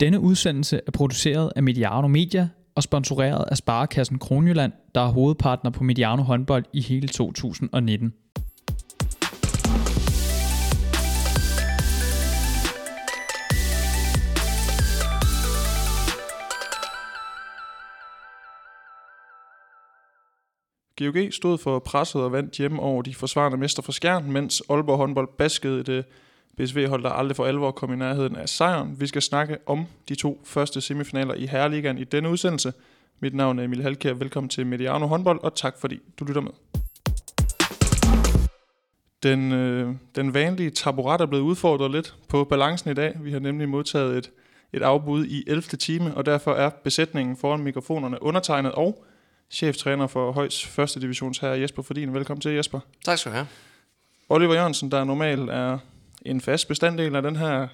Denne udsendelse er produceret af Mediano Media og sponsoreret af Sparekassen Kronjylland, der er hovedpartner på Mediano håndbold i hele 2019. GOG stod for presset og vandt hjemme over de forsvarende mester fra Skjern, mens Aalborg håndbold baskede det BSV-hold, der aldrig for alvor kom i nærheden af sejren. Vi skal snakke om de to første semifinaler i Herreligaen i denne udsendelse. Mit navn er Emil Halkær. Velkommen til Mediano håndbold, og tak fordi du lytter med. Den, øh, den vanlige taburet er blevet udfordret lidt på balancen i dag. Vi har nemlig modtaget et, et afbud i 11. time, og derfor er besætningen foran mikrofonerne undertegnet og cheftræner for Højs første divisions her, Jesper Fordin. Velkommen til, Jesper. Tak skal du have. Oliver Jørgensen, der normalt er en fast bestanddel af den her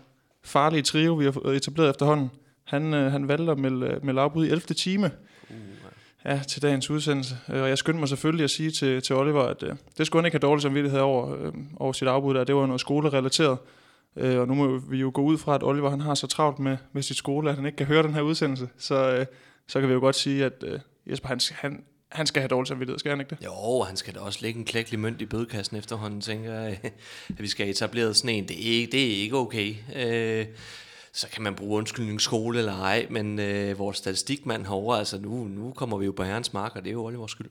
farlige trio, vi har etableret efterhånden, han, øh, han valgte at melde, melde afbud i 11. time uh, ja, til dagens udsendelse. Øh, og jeg skyndte mig selvfølgelig at sige til, til Oliver, at uh, det skulle han ikke have dårlig samvittighed over, uh, over sit afbud der. Det var noget skolerelateret. Uh, og nu må vi jo gå ud fra, at Oliver han har så travlt med, med sit skole, at han ikke kan høre den her udsendelse. Så, uh, så kan vi jo godt sige, at uh, Jesper, han, han, han skal have dårlig samvittighed, skal han ikke det? Jo, han skal da også lægge en klækkelig mønt i bødekassen efterhånden, tænker jeg, at vi skal have etableret sådan en. Det er ikke, det er ikke okay. Øh, så kan man bruge undskyldning skole eller ej, men øh, vores statistikmand herovre, altså nu, nu kommer vi jo på herrens mark, og det er jo Olivers skyld.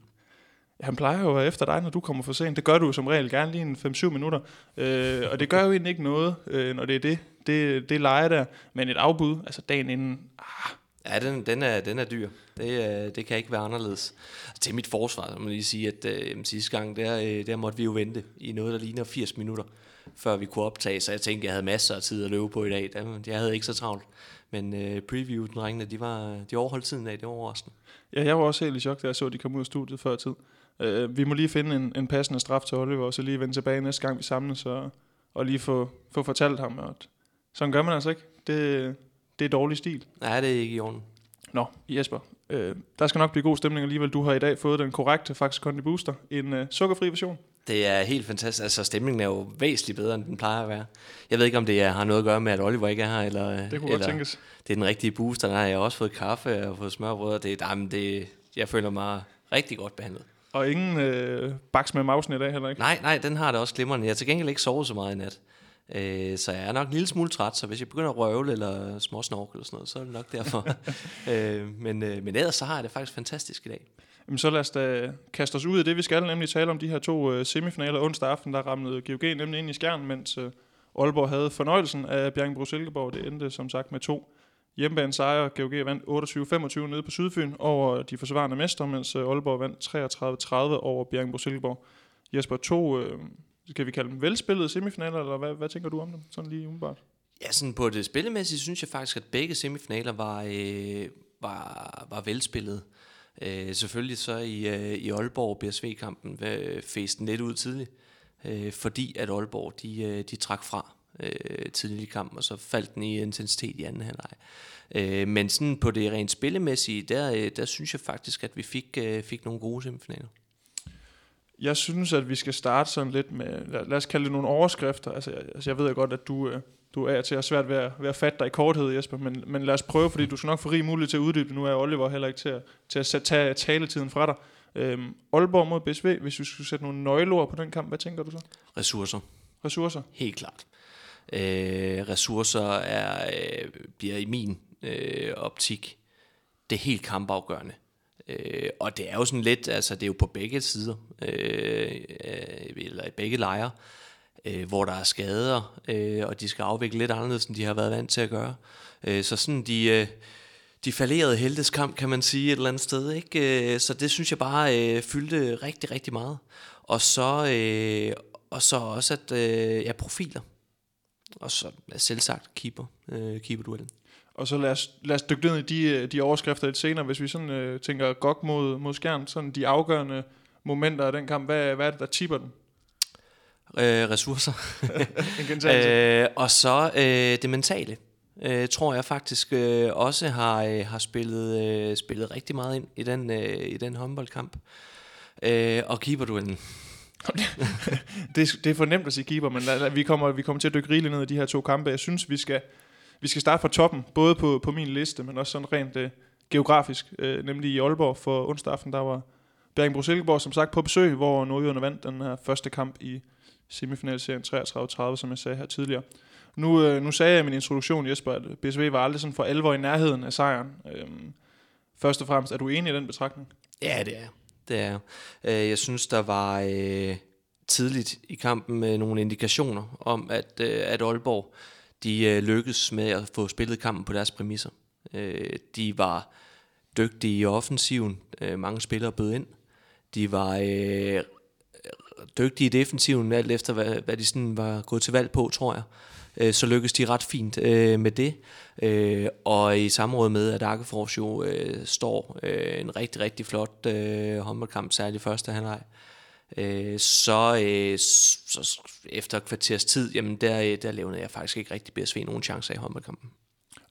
Han plejer jo efter dig, når du kommer for sent. Det gør du som regel gerne lige en 5-7 minutter. Øh, og det gør jo egentlig ikke noget, øh, når det er det, det, det leger der. Men et afbud, altså dagen inden, Ja, den, den, er, den er dyr. Det, øh, det kan ikke være anderledes. Til mit forsvar, må jeg lige sige, at øh, sidste gang, der, øh, der måtte vi jo vente i noget, der ligner 80 minutter, før vi kunne optage. Så jeg tænkte, jeg havde masser af tid at løbe på i dag. Jeg havde ikke så travlt. Men øh, preview-drengene, de, var, de overholdt tiden af. Det var overraskende. Ja, jeg var også helt i chok, da jeg så, at de kom ud af studiet før tid. Øh, vi må lige finde en, en passende straf til Oliver, og så lige vende tilbage næste gang, vi samles, og, og lige få, få fortalt ham, at sådan gør man altså ikke. Det, det er dårlig stil. Nej, det er ikke i orden. Nå, Jesper, øh, der skal nok blive god stemning alligevel. Du har i dag fået den korrekte Faxe Kondi Booster, en øh, sukkerfri version. Det er helt fantastisk. Altså, stemningen er jo væsentligt bedre, end den plejer at være. Jeg ved ikke, om det er, har noget at gøre med, at Oliver ikke er her, eller, det kunne eller tænkes. det er den rigtige booster. Der har jeg også fået kaffe og fået smørbrød, og det, jamen, det, jeg føler mig rigtig godt behandlet. Og ingen øh, baks med mausen i dag heller ikke? Nej, nej, den har det også glimrende. Jeg har til gengæld ikke sovet så meget i nat. Øh, så jeg er nok en lille smule træt, så hvis jeg begynder at røvle eller småsnorke eller sådan noget, så er det nok derfor. øh, men, øh, men ellers så har jeg det faktisk fantastisk i dag. Jamen, så lad os da kaste os ud af det. Vi skal nemlig tale om de her to øh, semifinaler. Onsdag aften, der ramlede GOG nemlig ind i skærmen, mens øh, Aalborg havde fornøjelsen af Bjergbro Silkeborg. Det endte som sagt med to hjemmebane sejre. GOG vandt 28-25 nede på Sydfyn over de forsvarende mester, mens øh, Aalborg vandt 33-30 over Bjergbro Silkeborg. Jesper, to øh, skal vi kalde dem velspillede semifinaler, eller hvad, hvad tænker du om dem, sådan lige umiddelbart? Ja, sådan på det spillemæssige synes jeg faktisk, at begge semifinaler var, øh, var, var velspillede. Øh, selvfølgelig så i, øh, i Aalborg BSV-kampen øh, fæste den lidt ud tidligt, øh, fordi at Aalborg de, øh, de trak fra øh, tidligt i kampen, og så faldt den i intensitet i anden halvleg. Øh, men sådan på det rent spillemæssige, der, øh, der synes jeg faktisk, at vi fik, øh, fik nogle gode semifinaler. Jeg synes, at vi skal starte sådan lidt med, lad, lad os kalde det nogle overskrifter. Altså, jeg, altså, jeg ved godt, at du, øh, du er til at svært ved at, ved at fatte dig i korthed, Jesper, men, men lad os prøve, fordi du skal nok få rig mulighed til at uddybe Nu er Oliver heller ikke til at, til at tage taletiden fra dig. Øhm, Aalborg mod BSV, hvis du skulle sætte nogle nøgleord på den kamp, hvad tænker du så? Ressourcer. Ressourcer? Helt klart. Øh, ressourcer er, øh, bliver i min øh, optik det helt kampafgørende. Øh, og det er jo sådan lidt, altså det er jo på begge sider, øh, øh, eller i begge lejre, øh, hvor der er skader, øh, og de skal afvikle lidt anderledes, end de har været vant til at gøre. Øh, så sådan de, øh, de falderede helteskamp, kan man sige, et eller andet sted. Ikke? Øh, så det synes jeg bare øh, fyldte rigtig, rigtig meget. Og så, øh, og så også, at øh, ja, profiler. Og så selvsagt keeper, øh, keeper-duellen. Og så lad os, lad os dykke ned i de, de overskrifter lidt senere, hvis vi sådan øh, tænker godt mod, mod skærn, sådan de afgørende momenter af den kamp, hvad, hvad er det, der tipper den? Øh, ressourcer. øh, og så øh, det mentale, øh, tror jeg faktisk øh, også har, øh, har spillet, øh, spillet rigtig meget ind i den, øh, i den håndboldkamp. Øh, og keeperduellen. det, det er for nemt at sige keeper, men lad, lad, vi, kommer, vi kommer til at dykke rigeligt ned i de her to kampe. Jeg synes, vi skal, vi skal starte fra toppen, både på, på min liste, men også sådan rent øh, geografisk, øh, nemlig i Aalborg for onsdag aften, der var Bjergbro Silkeborg som sagt på besøg, hvor Nordjyderne vandt den her første kamp i semifinalserien 33-30, som jeg sagde her tidligere. Nu, øh, nu sagde jeg i min introduktion, Jesper, at BSV var aldrig sådan for alvor i nærheden af sejren. Øhm, først og fremmest, er du enig i den betragtning? Ja, det er det er øh, Jeg synes, der var øh, tidligt i kampen med nogle indikationer om, at, øh, at Aalborg de øh, lykkedes med at få spillet kampen på deres præmisser. Øh, de var dygtige i offensiven. Øh, mange spillere bød ind. De var øh, dygtige i defensiven, alt efter hvad, hvad de sådan var gået til valg på, tror jeg. Øh, så lykkedes de ret fint øh, med det. Øh, og i samråd med, at Akkefors jo øh, står øh, en rigtig, rigtig flot øh, håndboldkamp, særligt første halvleg. Øh, Øh, så, øh, så efter et kvarters tid, jamen der, øh, der levnede jeg faktisk ikke rigtig BSV nogen chancer i håndboldkampen.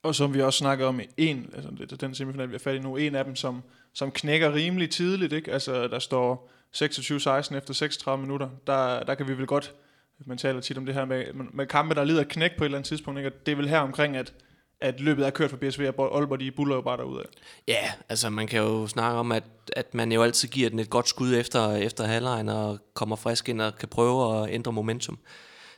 Og som vi også snakker om, en, altså den semifinal, vi har fat i nu, en af dem, som, som knækker rimelig tidligt, ikke? Altså, der står 26-16 efter 36 minutter. Der, der kan vi vel godt, man taler tit om det her med, med kampe, der lider knæk på et eller andet tidspunkt, ikke? Og det er vel her omkring, at at løbet er kørt for BSV, og Aalborg de buller jo bare derudad. Ja, altså man kan jo snakke om, at, at man jo altid giver den et godt skud efter, efter halvlejen, og kommer frisk ind og kan prøve at ændre momentum.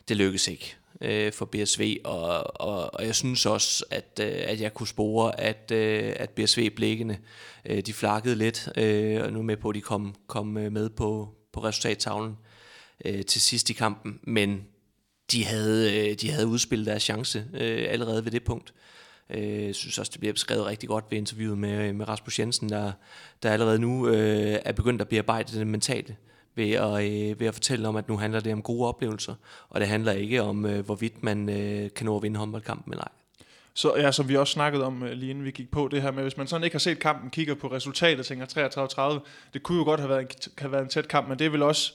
Det lykkes ikke øh, for BSV, og, og, og jeg synes også, at, øh, at jeg kunne spore, at, øh, at BSV-blikkene, øh, de flakkede lidt, øh, og nu med på, at de kom, kom øh, med på, på resultattavlen øh, til sidst i kampen, men de havde, øh, de havde udspillet deres chance øh, allerede ved det punkt. Øh, jeg synes også, det bliver beskrevet rigtig godt ved interviewet med, øh, med Rasmus Jensen, der, der allerede nu øh, er begyndt at bearbejde det mentale ved at, øh, ved at fortælle om, at nu handler det om gode oplevelser, og det handler ikke om, øh, hvorvidt man øh, kan nå at vinde håndboldkampen eller ej. Så ja, som vi også snakkede om øh, lige inden vi gik på det her med, hvis man sådan ikke har set kampen, kigger på resultatet og tænker 33-30, det kunne jo godt have været, en, have været en tæt kamp, men det er vel også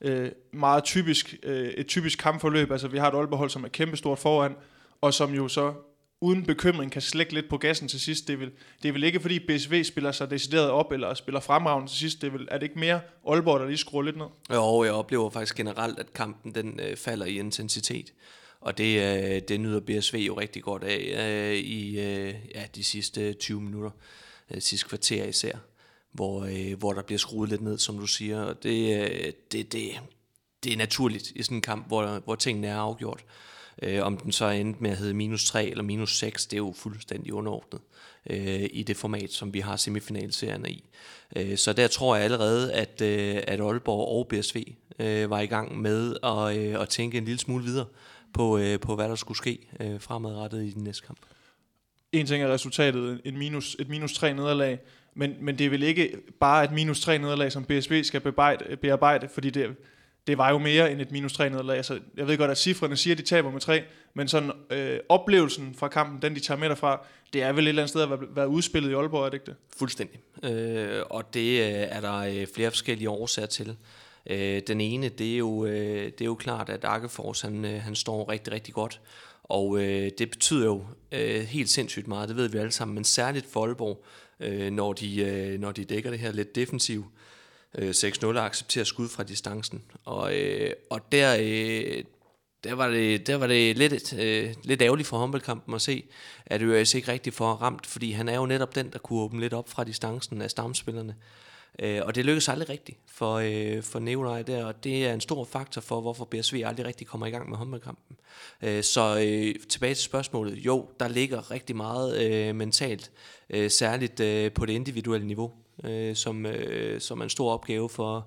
øh, meget typisk, øh, et typisk kampforløb. Altså vi har et Aalborg som er kæmpestort foran, og som jo så uden bekymring kan slække lidt på gassen til sidst. Det er vel, det er vel ikke fordi BSV spiller sig decideret op, eller spiller fremragende til sidst. Det er, vel, er det ikke mere Aalborg, der lige skruer lidt ned? Jo, jeg oplever faktisk generelt, at kampen den øh, falder i intensitet. Og det, øh, det nyder BSV jo rigtig godt af øh, i øh, ja, de sidste 20 minutter, øh, sidste kvarter især, hvor, øh, hvor der bliver skruet lidt ned, som du siger. Og det, øh, det, det, det er naturligt i sådan en kamp, hvor, hvor tingene er afgjort. Øh, Øh, om den så endte med at hedde minus 3 eller minus 6, det er jo fuldstændig underordnet øh, i det format, som vi har semifinalserierne i. Øh, så der tror jeg allerede, at, øh, at Aalborg og BSV øh, var i gang med at, øh, at tænke en lille smule videre på, øh, på hvad der skulle ske øh, fremadrettet i den næste kamp. En ting er resultatet, et minus, et minus 3 nederlag, men, men det er vel ikke bare et minus 3 nederlag, som BSV skal bearbejde, bearbejde fordi det, det var jo mere end et minus 3 nederlag. Altså, jeg ved godt, at cifrene siger, at de taber med 3, men sådan øh, oplevelsen fra kampen, den de tager med derfra, det er vel et eller andet sted at være, være udspillet i Aalborg, er det ikke det? Fuldstændig. Øh, og det øh, er der øh, flere forskellige årsager til. Øh, den ene, det er jo, øh, det er jo klart, at Akkefors, han, øh, han står rigtig, rigtig godt. Og øh, det betyder jo øh, helt sindssygt meget, det ved vi alle sammen, men særligt for Aalborg, øh, når, de, øh, når de dækker det her lidt defensivt Øh, 6-0 accepterer skud fra distancen. Og, øh, og der, øh, der var det, der var det lidt, øh, lidt ærgerligt for håndboldkampen at se, at Øres ikke rigtig får ramt, fordi han er jo netop den, der kunne åbne lidt op fra distancen af stamspillerne. Øh, og det lykkedes aldrig rigtigt for, øh, for Neolaj der, og det er en stor faktor for, hvorfor BSV aldrig rigtig kommer i gang med håndboldkampen. Øh, så øh, tilbage til spørgsmålet. Jo, der ligger rigtig meget øh, mentalt, øh, særligt øh, på det individuelle niveau, øh, som, øh, som er en stor opgave for,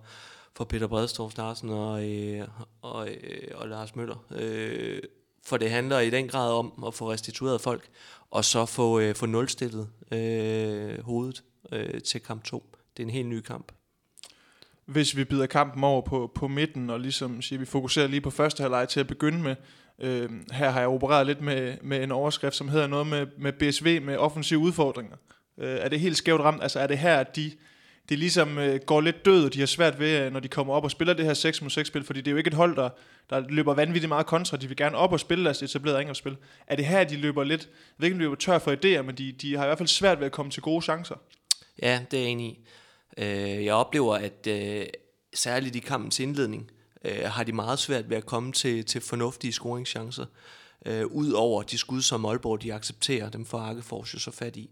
for Peter Bredstorff Larsen og, øh, og, øh, og Lars Møller. Øh, for det handler i den grad om at få restitueret folk, og så få, øh, få nulstillet øh, hovedet øh, til kamp 2 det er en helt ny kamp. Hvis vi bider kampen over på, på midten, og ligesom siger, vi fokuserer lige på første halvleg til at begynde med, øh, her har jeg opereret lidt med, med en overskrift, som hedder noget med, med BSV med offensive udfordringer. Øh, er det helt skævt ramt? Altså er det her, at de, de ligesom øh, går lidt døde, og de har svært ved, øh, når de kommer op og spiller det her 6 mod 6 spil, fordi det er jo ikke et hold, der, der løber vanvittigt meget kontra, de vil gerne op og spille deres etablerede angrebsspil. Er det her, de løber lidt, jeg ved ikke, om de løber tør for idéer, men de, de har i hvert fald svært ved at komme til gode chancer? Ja, det er jeg enig i. Øh, jeg oplever, at øh, særligt i kampens indledning, øh, har de meget svært ved at komme til, til fornuftige scoringschancer. øh, ud over de skud, som Aalborg de accepterer, dem får Arkefors jo så fat i,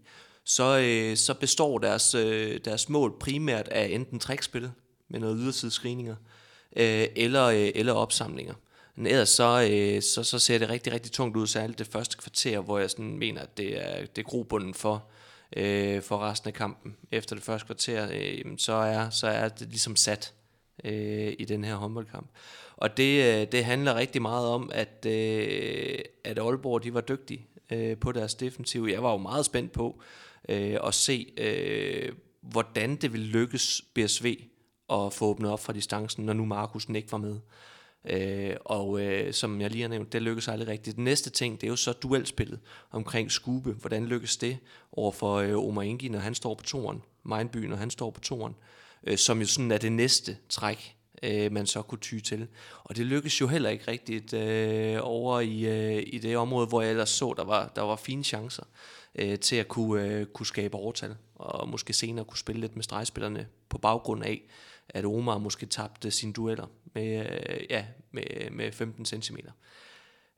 så, øh, så består deres, øh, deres mål primært af enten trækspil med noget ydersidescreeninger, øh, eller, øh, eller opsamlinger. Men ellers så, øh, så, så ser det rigtig, rigtig tungt ud, særligt det første kvarter, hvor jeg sådan mener, at det er, det er grobunden for, øh, for resten af kampen. Efter det første kvarter, øh, så, er, så er det ligesom sat øh, i den her håndboldkamp. Og det, øh, det handler rigtig meget om, at, øh, at Aalborg de var dygtige øh, på deres defensiv. Jeg var jo meget spændt på øh, og se, øh, hvordan det vil lykkes BSV at få åbnet op fra distancen, når nu Markusen ikke var med. Øh, og øh, som jeg lige har nævnt, det lykkes aldrig rigtigt. Den næste ting, det er jo så duelspillet omkring Skube. Hvordan lykkes det over for øh, Omar Ingi, når han står på toren? Mindby, når han står på toren? Øh, som jo sådan er det næste træk, øh, man så kunne ty til. Og det lykkes jo heller ikke rigtigt øh, over i, øh, i det område, hvor jeg ellers så, der var, der var fine chancer øh, Øh, til at kunne, øh, kunne skabe overtal, og måske senere kunne spille lidt med stregspillerne på baggrund af, at Omar måske tabte sine dueller med, øh, ja, med, med 15 cm.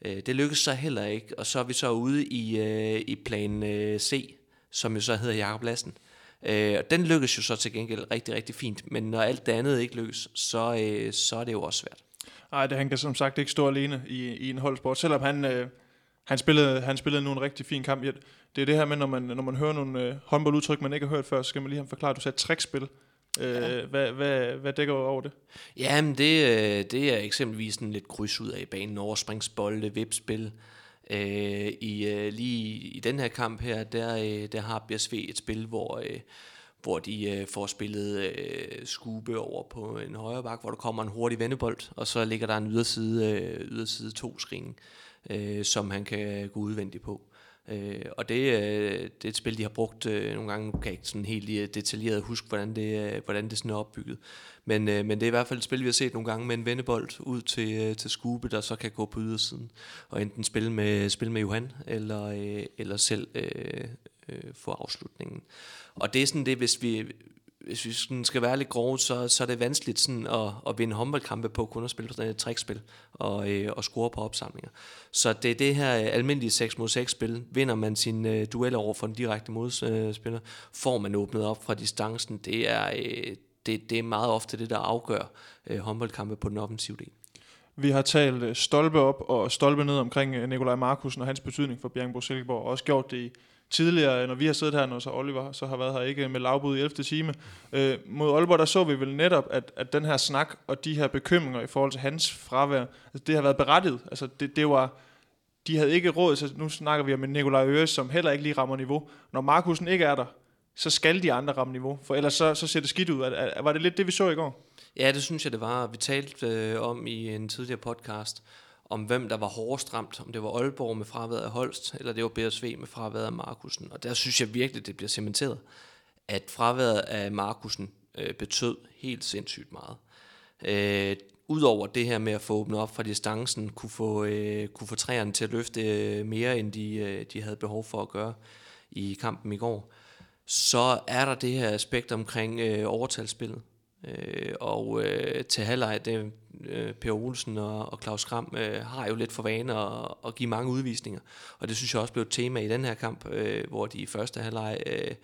Øh, det lykkedes så heller ikke, og så er vi så ude i, øh, i plan øh, C, som jo så hedder Jakob Lassen. Øh, og den lykkes jo så til gengæld rigtig, rigtig fint, men når alt det andet ikke lykkes, så, øh, så er det jo også svært. Nej, det, han kan som sagt ikke stå alene i, i en holdsport, selvom han, øh, han, spillede, han spillede nu en rigtig fin kamp. Det er det her med, når man, når man hører nogle øh, håndboldudtryk, man ikke har hørt før, så skal man lige have forklaret, du sagde trækspil. Øh, ja. hvad, hvad, hvad dækker over det? Jamen, det, øh, det er eksempelvis en lidt kryds ud af banen, overspringsbolde, vipspil. Øh, i, øh, lige i den her kamp her, der, øh, der har BSV et spil, hvor, øh, hvor de øh, får spillet øh, skube over på en højre bak, hvor der kommer en hurtig vendebold, og så ligger der en yderside, øh, yderside 2 screening, øh, øh, som han kan gå udvendigt på. Øh, og det, øh, det er et spil, de har brugt øh, nogle gange. Nu kan jeg ikke sådan helt detaljeret huske, hvordan det, øh, hvordan det sådan er opbygget. Men, øh, men det er i hvert fald et spil, vi har set nogle gange med en vendebold ud til, øh, til Skube, der så kan gå på ydersiden. Og enten spille med, spille med Johan, eller, øh, eller selv øh, øh, få afslutningen. Og det er sådan det, hvis vi, hvis vi sådan skal være lidt grove, så, så er det vanskeligt sådan at, at vinde håndboldkampe på kun at spille sådan et trækspil og, øh, og score på opsamlinger. Så det er det her almindelige 6 mod 6 spil. Vinder man sin øh, duel over for en direkte modspiller, får man åbnet op fra distancen. Det er, øh, det, det er meget ofte det, der afgør øh, håndboldkampe på den offensive del. Vi har talt øh, stolpe op og stolpe ned omkring øh, Nikolaj Markusen og hans betydning for Bjergbro Silkeborg, og også gjort det i tidligere, når vi har siddet her, når så Oliver så har været her ikke med lavbud i 11. time. Øh, mod Aalborg, der så vi vel netop, at, at den her snak og de her bekymringer i forhold til hans fravær, altså det har været berettiget. Altså det, det var, de havde ikke råd, så nu snakker vi om Nikolaj Øres, som heller ikke lige rammer niveau. Når Markusen ikke er der, så skal de andre ramme niveau, for ellers så, så ser det skidt ud. Var det lidt det, vi så i går? Ja, det synes jeg, det var. Vi talte øh, om i en tidligere podcast, om hvem der var hårdest ramt, om det var Aalborg med fraværet af Holst, eller det var BSV med fraværet af Markusen. Og der synes jeg virkelig, det bliver cementeret, at fraværet af Markusen øh, betød helt sindssygt meget. Øh, Udover det her med at få åbnet op fra distancen, kunne få, øh, kunne få træerne til at løfte øh, mere, end de, øh, de havde behov for at gøre i kampen i går, så er der det her aspekt omkring øh, overtalsspillet. Øh, og øh, til halvleg, det, øh, Per Olsen og, og Claus Kram øh, har jo lidt for vane at, at give mange udvisninger. Og det synes jeg også blev et tema i den her kamp, øh, hvor de i første halvleg øh,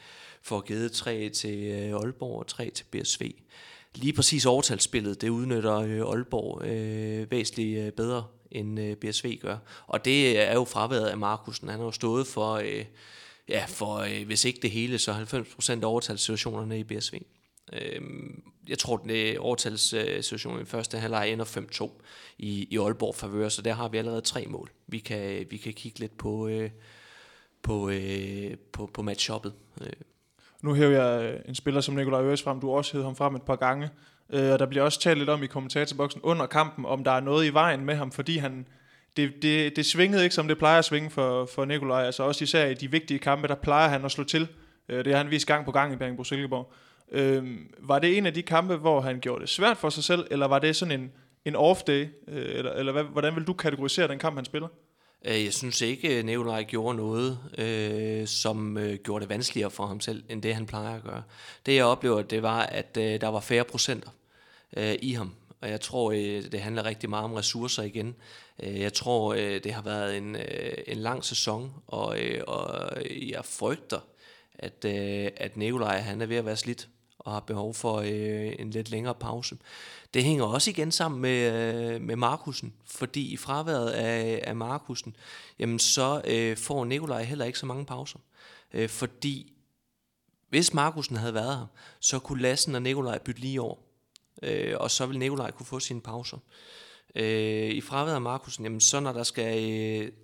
får givet tre til øh, Aalborg og tre til BSV. Lige præcis overtalsspillet, det udnytter øh, Aalborg øh, væsentligt øh, bedre end øh, BSV gør. Og det er jo fraværet af Markusen. Han har jo stået for, øh, ja, for øh, hvis ikke det hele, så 90% af overtalssituationerne i BSV. Øh, jeg tror, den øh, overtalssituation i første halvleg ender 5-2 i, i Aalborg favør, så der har vi allerede tre mål. Vi kan, vi kan kigge lidt på, øh, på, øh, på, på matchuppet. Øh. Nu hæver jeg øh, en spiller som Nikolaj Øres frem. Du også hævet ham frem et par gange. Øh, og der bliver også talt lidt om i kommentatorboksen under kampen, om der er noget i vejen med ham, fordi han, det, det, det svingede ikke, som det plejer at svinge for, for Nikolaj. Altså også især i de vigtige kampe, der plejer han at slå til. Øh, det har han vist gang på gang i Bjergbro Silkeborg. Øhm, var det en af de kampe, hvor han gjorde det svært for sig selv, eller var det sådan en, en off-day? Øh, eller eller hvad, hvordan vil du kategorisere den kamp, han spiller? Øh, jeg synes ikke, øh, at Nikolaj gjorde noget, øh, som øh, gjorde det vanskeligere for ham selv, end det han plejer at gøre. Det jeg oplever, det var, at øh, der var færre procenter øh, i ham. Og jeg tror, øh, det handler rigtig meget om ressourcer igen. Øh, jeg tror, øh, det har været en, øh, en lang sæson, og, øh, og jeg frygter, at, øh, at Nikolaj han er ved at være slidt og har behov for øh, en lidt længere pause. Det hænger også igen sammen med, øh, med Markusen, fordi i fraværet af, af Markusen, jamen så øh, får Nikolaj heller ikke så mange pauser. Øh, fordi hvis Markusen havde været her, så kunne Lassen og Nikolaj bytte lige over. Øh, og så vil Nikolaj kunne få sine pauser. Øh, Øh, I fraværet af Markusen, jamen så når der skal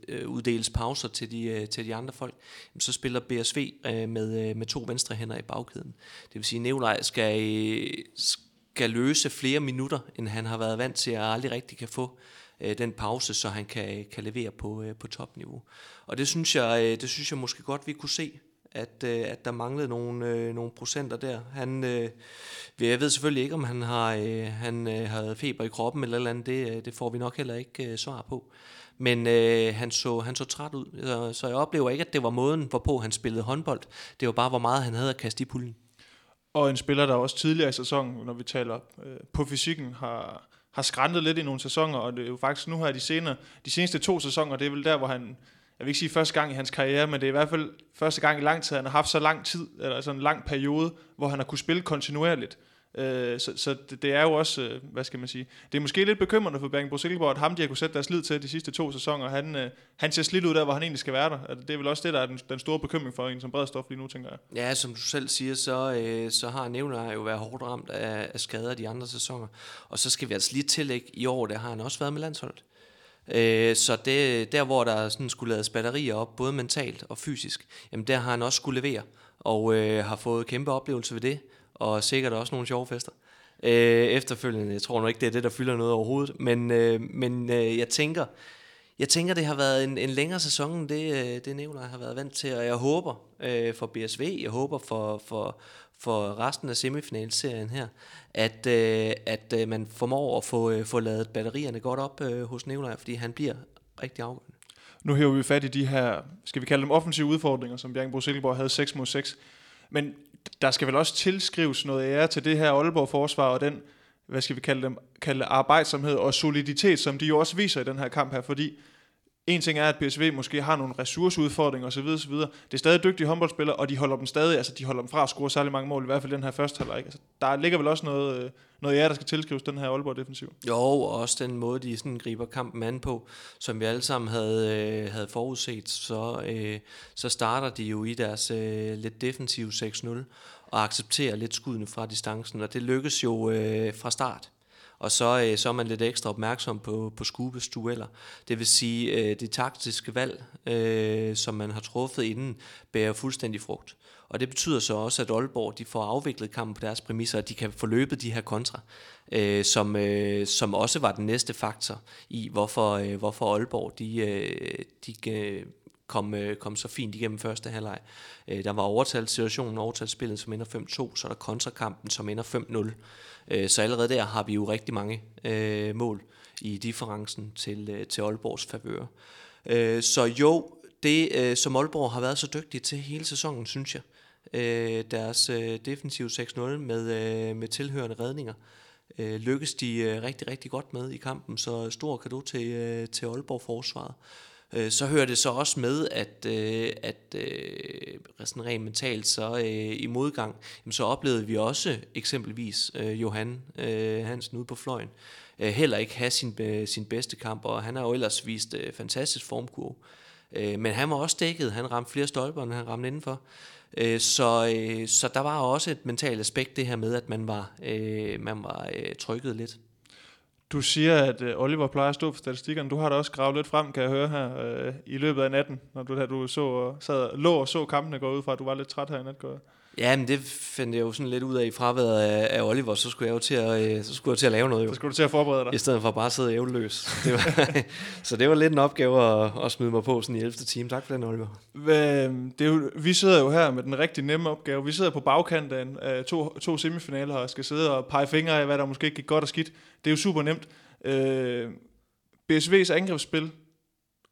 øh, uddeles pauser til de, øh, til de andre folk, jamen, så spiller BSV øh, med, øh, med to venstre hænder i bagkæden. Det vil sige, at Nikolaj skal, øh, skal løse flere minutter, end han har været vant til, og aldrig rigtig kan få øh, den pause, så han kan, kan levere på, øh, på topniveau. Og det synes, jeg, øh, det synes jeg måske godt, vi kunne se at, øh, at der manglede nogle, øh, nogle procenter der. Han, øh, jeg ved selvfølgelig ikke, om han har øh, han øh, havde feber i kroppen eller eller andet. Det, øh, det får vi nok heller ikke øh, svar på. Men øh, han, så, han så træt ud, så, så jeg oplever ikke, at det var måden, hvorpå han spillede håndbold. Det var bare, hvor meget han havde at kaste i puljen. Og en spiller, der også tidligere i sæsonen, når vi taler øh, på fysikken, har, har skræntet lidt i nogle sæsoner, og det er jo faktisk nu her de, senere, de seneste to sæsoner, det er vel der, hvor han jeg vil ikke sige første gang i hans karriere, men det er i hvert fald første gang i lang tid, han har haft så lang tid, eller sådan en lang periode, hvor han har kunne spille kontinuerligt. Øh, så, så det, det er jo også, øh, hvad skal man sige, det er måske lidt bekymrende for Bergen Silkeborg, at ham de har kunne sætte deres lid til de sidste to sæsoner, han, øh, han ser slidt ud der, hvor han egentlig skal være der. Altså, det er vel også det, der er den, den store bekymring for en som Bredstof lige nu, tænker jeg. Ja, som du selv siger, så, øh, så har Nævner jo været hårdt ramt af, af skader de andre sæsoner. Og så skal vi altså lige tillægge, i år, der har han også været med landsholdet. Øh, så det, der, hvor der sådan skulle lades batterier op, både mentalt og fysisk, jamen der har han også skulle levere, og øh, har fået kæmpe oplevelser ved det, og sikkert også nogle sjove fester. Øh, efterfølgende, jeg tror nok ikke, det er det, der fylder noget overhovedet, men, øh, men øh, jeg tænker, jeg tænker, det har været en, en længere sæson, end det, øh, det Nicolaj har været vant til, og jeg håber øh, for BSV, jeg håber for, for, for resten af semifinalserien her, at, øh, at øh, man formår at få, øh, få lavet batterierne godt op øh, hos Nikolaj, fordi han bliver rigtig afgørende. Nu hæver vi fat i de her, skal vi kalde dem offensive udfordringer, som Bjergenbro Silkeborg havde 6 mod 6. Men der skal vel også tilskrives noget ære til det her Aalborg-forsvar og den, hvad skal vi kalde dem, kalde arbejdsomhed og soliditet, som de jo også viser i den her kamp her, fordi en ting er, at PSV måske har nogle ressourceudfordringer osv. osv. Det er stadig dygtige håndboldspillere, og de holder dem stadig, altså de holder dem fra at score særlig mange mål, i hvert fald den her første halvleg. Altså, der ligger vel også noget, øh, noget jer, der skal tilskrives den her Aalborg defensiv. Jo, og også den måde, de sådan griber kampen an på, som vi alle sammen havde, øh, havde forudset, så, øh, så starter de jo i deres øh, lidt defensive 6-0 og accepterer lidt skuddene fra distancen, og det lykkes jo øh, fra start og så, øh, så er man lidt ekstra opmærksom på, på Skubes dueller. Det vil sige, øh, det taktiske valg, øh, som man har truffet inden, bærer fuldstændig frugt. Og det betyder så også, at Aalborg de får afviklet kampen på deres præmisser, og de kan få løbet de her kontra, øh, som, øh, som også var den næste faktor i, hvorfor, øh, hvorfor Aalborg de, øh, de øh, kom, øh, kom så fint igennem første halvleg. Øh, der var overtalssituationen, overtalsspillet, som ender 5-2, så er der kontrakampen, som ender 5-0. Øh, så allerede der har vi jo rigtig mange øh, mål i differencen til, øh, til Aalborgs favør. Øh, så jo, det øh, som Aalborg har været så dygtige til hele sæsonen, synes jeg, øh, deres øh, defensiv 6-0 med, øh, med tilhørende redninger, øh, lykkes de øh, rigtig, rigtig godt med i kampen, så stor kado til, øh, til Aalborg-forsvaret. Øh, så hører det så også med, at, øh, at øh, sådan rent mentalt, så øh, i modgang, jamen, så oplevede vi også eksempelvis øh, Johan øh, Hansen ude på fløjen, øh, heller ikke have sin, øh, sin bedste kamp, og han har jo ellers vist øh, fantastisk formkurve. Øh, men han var også dækket, han ramte flere stolper, end han ramte indenfor. Øh, så, øh, så der var også et mentalt aspekt det her med, at man var, øh, man var øh, trykket lidt. Du siger, at øh, Oliver plejer at stå for statistikkerne. Du har da også gravet lidt frem, kan jeg høre her, øh, i løbet af natten, når du, da du så, og sad, lå og så kampene gå ud fra, at du var lidt træt her i nat. Går. Ja, men det fandt jeg jo sådan lidt ud af i fraværet af, af Oliver, så skulle jeg jo til at, øh, så skulle jeg til at lave noget. Jo. Så skulle du til at forberede dig. I stedet for bare at sidde ævløs. Det var, så det var lidt en opgave at, at smide mig på sådan i 11. time. Tak for den, Oliver. Det er jo, vi sidder jo her med den rigtig nemme opgave. Vi sidder på bagkanten af to, to semifinaler og skal sidde og pege fingre af, hvad der måske gik godt og skidt. Det er jo super nemt. Øh, BSV's angrebsspil,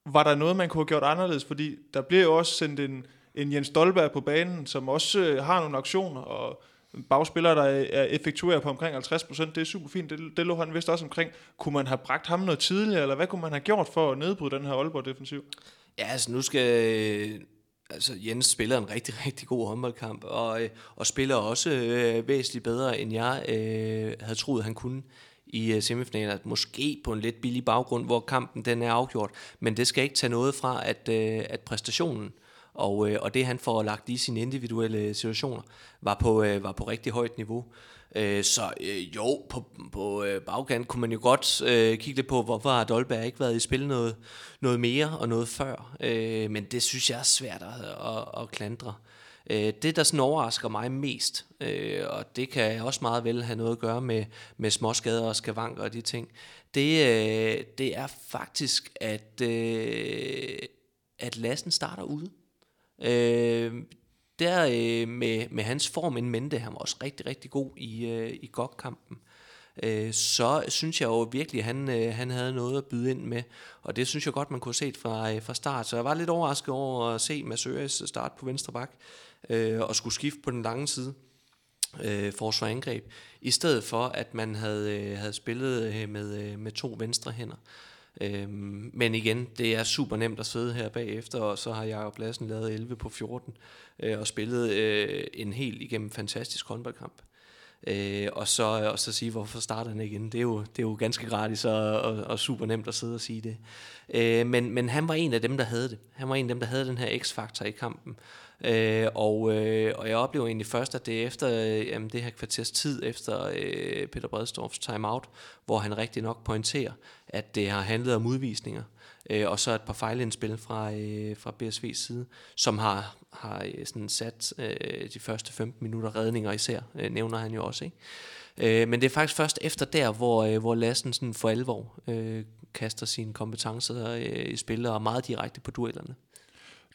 var der noget, man kunne have gjort anderledes? Fordi der bliver jo også sendt en, en Jens Stolberg på banen, som også øh, har nogle aktioner, og bagspillere, der er effektueret på omkring 50%, det er super fint. Det, det lå han vist også omkring. Kunne man have bragt ham noget tidligere, eller hvad kunne man have gjort for at nedbryde den her Aalborg-defensiv? Ja, altså nu skal... Altså Jens spiller en rigtig, rigtig god håndboldkamp, og, øh, og spiller også øh, væsentligt bedre, end jeg øh, havde troet, han kunne i øh, semifinalen. Måske på en lidt billig baggrund, hvor kampen den er afgjort. Men det skal ikke tage noget fra, at, øh, at præstationen og, øh, og det han får lagt i sine individuelle situationer, var på, øh, var på rigtig højt niveau. Øh, så øh, jo, på, på øh, bagkant kunne man jo godt øh, kigge lidt på, hvorfor har Dolberg ikke været i spil noget, noget mere og noget før. Øh, men det synes jeg er svært at, at, at klandre. Øh, det, der sådan overrasker mig mest, øh, og det kan også meget vel have noget at gøre med, med småskader og skavanker og de ting, det, øh, det er faktisk, at, øh, at Lassen starter ude. Øh, der øh, med, med hans form en mente, han var også rigtig, rigtig god i, øh, i GOG-kampen øh, så synes jeg jo virkelig, at han, øh, han havde noget at byde ind med. Og det synes jeg godt, man kunne se fra, øh, fra start. Så jeg var lidt overrasket over at se Masøres start på venstre bak øh, og skulle skifte på den lange side øh, forsvar angreb, i stedet for at man havde, øh, havde spillet øh, med, øh, med to venstre hænder. Øhm, men igen, det er super nemt at sidde her bagefter, og så har Jakob Lassen lavet 11 på 14 øh, og spillet øh, en helt igennem fantastisk håndboldkamp. Øh, og, så, øh, og så sige, hvorfor starter han igen? Det er jo, det er jo ganske gratis og, og, og super nemt at sidde og sige det. Øh, men, men han var en af dem, der havde det. Han var en af dem, der havde den her x-faktor i kampen. Øh, og, øh, og jeg oplever egentlig først, at det er efter øh, jamen, det her kvarters tid efter øh, Peter Bredstorffs timeout, hvor han rigtig nok pointerer, at det har handlet om udvisninger. Øh, og så et par fejlindspil fra, øh, fra BSV's side, som har, har øh, sådan sat øh, de første 15 minutter redninger især, øh, nævner han jo også. Ikke? Øh, men det er faktisk først efter der, hvor, øh, hvor Lassen sådan for alvor øh, kaster sine kompetencer øh, i spil og er meget direkte på duellerne.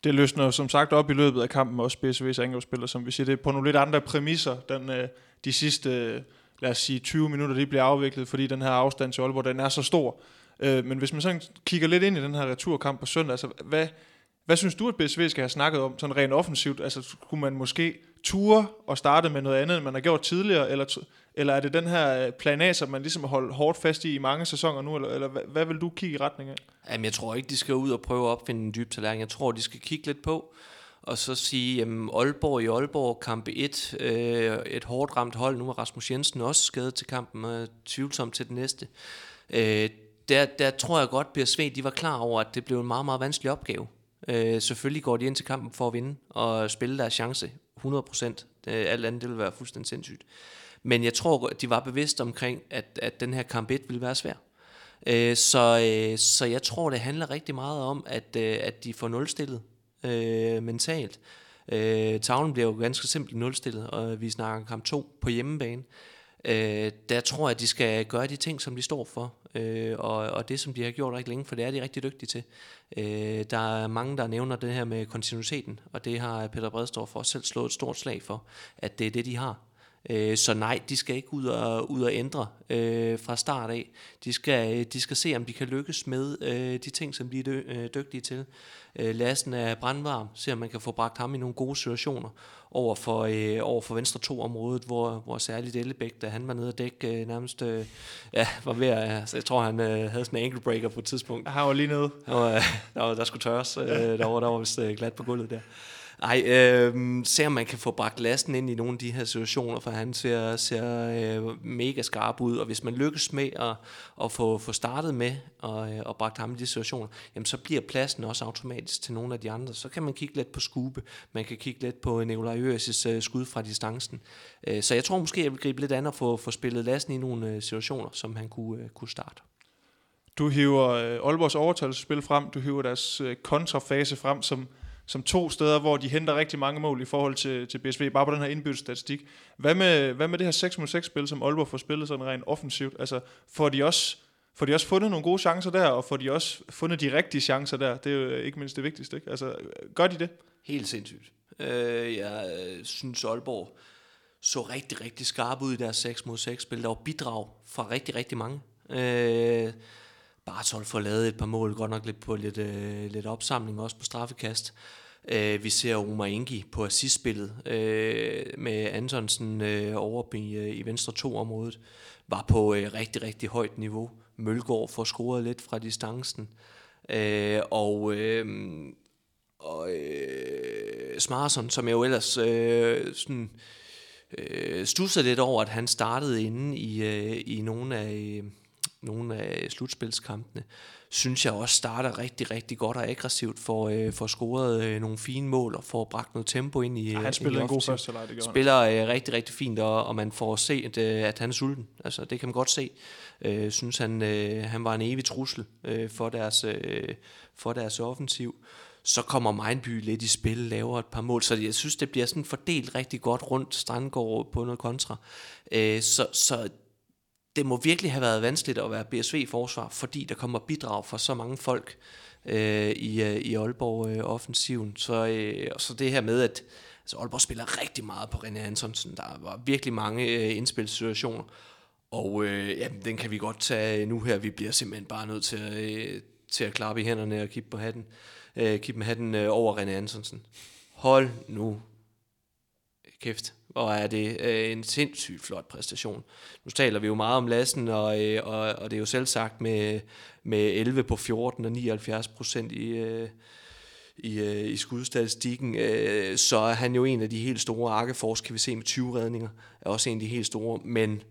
Det løsner som sagt op i løbet af kampen, også BSV's angrebsspiller, som vi siger, det er på nogle lidt andre præmisser, den, øh, de sidste, øh, lad os sige, 20 minutter, de bliver afviklet, fordi den her afstand til Aalborg, den er så stor. Øh, men hvis man sådan kigger lidt ind i den her returkamp på søndag, altså hvad, hvad synes du, at BSV skal have snakket om, sådan rent offensivt? Altså, skulle man måske ture og starte med noget andet, end man har gjort tidligere, eller, eller er det den her øh, plan A, som man ligesom har holdt hårdt fast i i mange sæsoner nu, eller, eller hvad, hvad vil du kigge i retning af? Jamen, jeg tror ikke, de skal ud og prøve at opfinde en dyb tallerken. Jeg tror, de skal kigge lidt på, og så sige, jamen Aalborg i Aalborg, kamp 1, øh, et hårdt ramt hold, nu er Rasmus Jensen også skadet til kampen, og tvivlsom til den næste. Øh, der, der tror jeg godt, BSV de var klar over, at det blev en meget, meget vanskelig opgave. Øh, selvfølgelig går de ind til kampen for at vinde og spille deres chance 100%. Øh, alt andet det vil være fuldstændig sindssygt. Men jeg tror, de var bevidste omkring, at, at den her kamp 1 ville være svær. Øh, så, øh, så jeg tror, det handler rigtig meget om, at, øh, at de får nulstillet øh, mentalt. Øh, tavlen bliver jo ganske simpelt nulstillet, og vi snakker kamp 2 på hjemmebane. Øh, der tror jeg, at de skal gøre de ting, som de står for, øh, og, og det, som de har gjort rigtig længe, for det er de rigtig dygtige til. Øh, der er mange, der nævner det her med kontinuiteten, og det har Peter Bredstorff også selv slået et stort slag for, at det er det, de har. Øh, så nej, de skal ikke ud og, ud og ændre øh, fra start af. De skal, de skal se, om de kan lykkes med øh, de ting, som de er dy, øh, dygtige til. Øh, Lassen er brandvarm, se om man kan få bragt ham i nogle gode situationer over for, øh, over for venstre to området, hvor, hvor særligt Ellebæk, da han var nede og dække øh, nærmest, øh, ja, var ved at, altså, jeg tror han øh, havde sådan en ankle breaker på et tidspunkt. Han var lige nede. Der, var, der, var, der skulle tørres, øh, der var, der var vist øh, glat på gulvet der. Ej, øh, se om man kan få bragt lasten ind i nogle af de her situationer, for han ser, ser øh, mega skarp ud, og hvis man lykkes med at, at få, få startet med og, øh, og bragt ham i de situationer, jamen så bliver pladsen også automatisk til nogle af de andre. Så kan man kigge lidt på Skube, man kan kigge lidt på Nikolaj Øres' øh, skud fra distancen. Øh, så jeg tror måske, jeg vil gribe lidt an og få, få spillet lasten i nogle øh, situationer, som han kunne, øh, kunne starte. Du hiver øh, Aalborgs overtalelsespil frem, du hiver deres øh, kontrafase frem, som som to steder, hvor de henter rigtig mange mål i forhold til, til BSV, bare på den her indbyttet statistik. Hvad med, hvad med det her 6 mod 6 spil, som Aalborg får spillet sådan rent offensivt? Altså, får de også får de også fundet nogle gode chancer der, og får de også fundet de rigtige chancer der? Det er jo ikke mindst det vigtigste, ikke? Altså, gør de det? Helt sindssygt. Øh, jeg øh, synes, Aalborg så rigtig, rigtig skarp ud i deres 6 mod 6 spil. Der var bidrag fra rigtig, rigtig mange. Øh, Bartol får lavet et par mål, godt nok lidt på lidt, øh, lidt opsamling også på straffekast. Øh, vi ser Omar Ingi på assistspillet øh, med Antonsen øh, over i, øh, i venstre to området var på øh, rigtig, rigtig højt niveau. Mølgaard får scoret lidt fra distancen. Øh, og øh, og øh, Smarson, som jeg jo ellers øh, sådan, øh, stussede lidt over, at han startede inde i, øh, i nogle af, øh, nogle af slutspilskampene, synes jeg også starter rigtig, rigtig godt og aggressivt for, øh, for scoret øh, nogle fine mål og får bragt noget tempo ind i Ja, han spillede en god første leg, det. Spiller øh, rigtig, rigtig fint, og, og man får set, øh, at han er sulten. Altså, det kan man godt se. Øh, synes han, øh, han var en evig trussel øh, for, deres, øh, for deres offensiv så kommer Mindby lidt i spil, laver et par mål, så jeg synes, det bliver sådan fordelt rigtig godt rundt Strandgård på noget kontra. Øh, så, så det må virkelig have været vanskeligt at være BSV-forsvar, fordi der kommer bidrag fra så mange folk øh, i, øh, i Aalborg-offensiven. Øh, så, øh, så det her med, at altså Aalborg spiller rigtig meget på René Antonsen. Der var virkelig mange øh, indspilssituationer, og øh, ja, den kan vi godt tage nu her. Vi bliver simpelthen bare nødt til at, øh, til at klappe i hænderne og kigge på hatten øh, Kim Hatten øh, over René Antonsen. Hold nu kæft, og er det øh, en sindssygt flot præstation. Nu taler vi jo meget om Lassen, og, øh, og, og det er jo selv sagt med, med 11 på 14 og 79 procent i, øh, i, øh, i skudstatistikken, øh, så er han jo en af de helt store. Arkefors kan vi se med 20 redninger, er også en af de helt store, men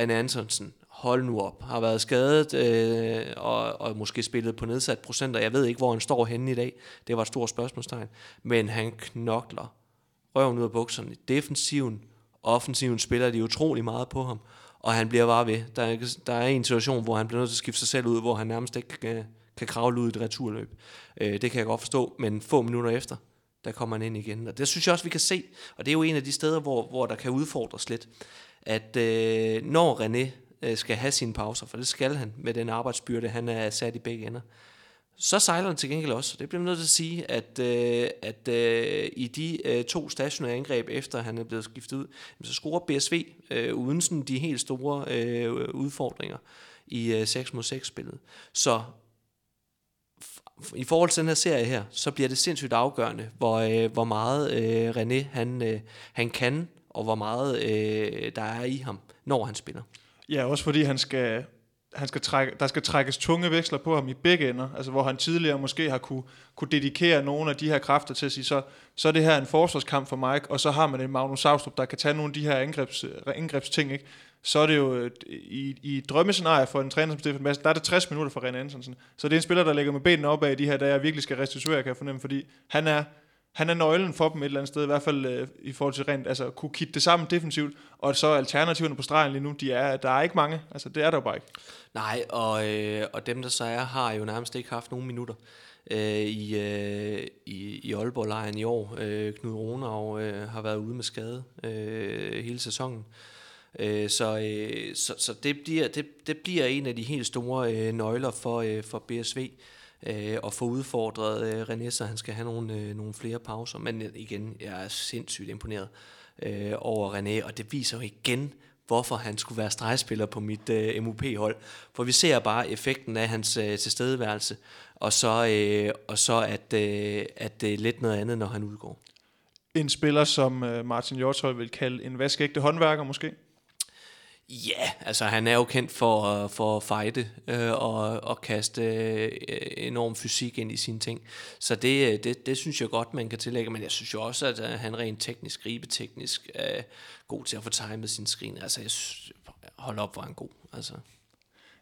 René Antonsen hold nu op, har været skadet øh, og, og måske spillet på nedsat procenter. Jeg ved ikke, hvor han står henne i dag. Det var et stort spørgsmålstegn. Men han knokler røven ud af bukserne. Defensiven, offensiven spiller de utrolig meget på ham. Og han bliver bare ved. Der er, der er en situation, hvor han bliver nødt til at skifte sig selv ud, hvor han nærmest ikke kan, kan kravle ud i et returløb. Øh, det kan jeg godt forstå, men få minutter efter, der kommer han ind igen. Og det synes jeg også, vi kan se. Og det er jo en af de steder, hvor, hvor der kan udfordres lidt. At øh, når René øh, skal have sine pauser, for det skal han med den arbejdsbyrde, han er sat i begge ender. Så sejler den til gengæld også. Det bliver man nødt til at sige, at, øh, at øh, i de øh, to stationære angreb, efter han er blevet skiftet ud, så scorer BSV øh, uden sådan de helt store øh, udfordringer i øh, 6 mod 6 spillet. Så i forhold til den her serie her, så bliver det sindssygt afgørende, hvor, øh, hvor meget øh, René han, øh, han kan, og hvor meget øh, der er i ham, når han spiller. Ja, også fordi han skal, han skal trække, der skal trækkes tunge veksler på ham i begge ender, altså hvor han tidligere måske har kunne, kunne dedikere nogle af de her kræfter til at sige, så, så er det her en forsvarskamp for Mike, og så har man en Magnus Saustrup, der kan tage nogle af de her angrebs, angrebsting, ikke? så er det jo i, i drømmescenarie for en træner som Stefan Madsen, der er det 60 minutter for René Antonsen. Så det er en spiller, der ligger med benene op af de her dage, jeg virkelig skal restituere, kan jeg fornemme, fordi han er, han er nøglen for dem et eller andet sted, i hvert fald øh, i forhold til rent, altså kunne kitte det sammen defensivt, og så alternativerne på stregen lige nu, de er, der er ikke mange, altså det er der jo bare ikke. Nej, og, øh, og dem der så er, har jo nærmest ikke haft nogen minutter øh, i, øh, i, i Aalborg-lejren i år. Øh, Knud Ronau øh, har været ude med skade øh, hele sæsonen. Øh, så, øh, så, så det, bliver, det, det bliver en af de helt store øh, nøgler for, øh, for BSV øh, og få udfordret øh, René, så han skal have nogle, øh, nogle flere pauser. Men øh, igen, jeg er sindssygt imponeret øh, over René, og det viser jo igen, hvorfor han skulle være stregspiller på mit øh, MUP-hold. For vi ser bare effekten af hans øh, tilstedeværelse, og så, øh, og så at, øh, at det er lidt noget andet, når han udgår. En spiller, som øh, Martin Hjortøj vil kalde en vaskægte håndværker måske? Ja, altså han er jo kendt for, øh, for at fighte øh, og, og kaste øh, enorm fysik ind i sine ting. Så det, øh, det, det synes jeg godt, man kan tillægge. Men jeg synes jo også, at øh, han rent teknisk, gribeteknisk, er god til at få timet sin screen. Altså jeg synes, hold op, hvor han god. Altså.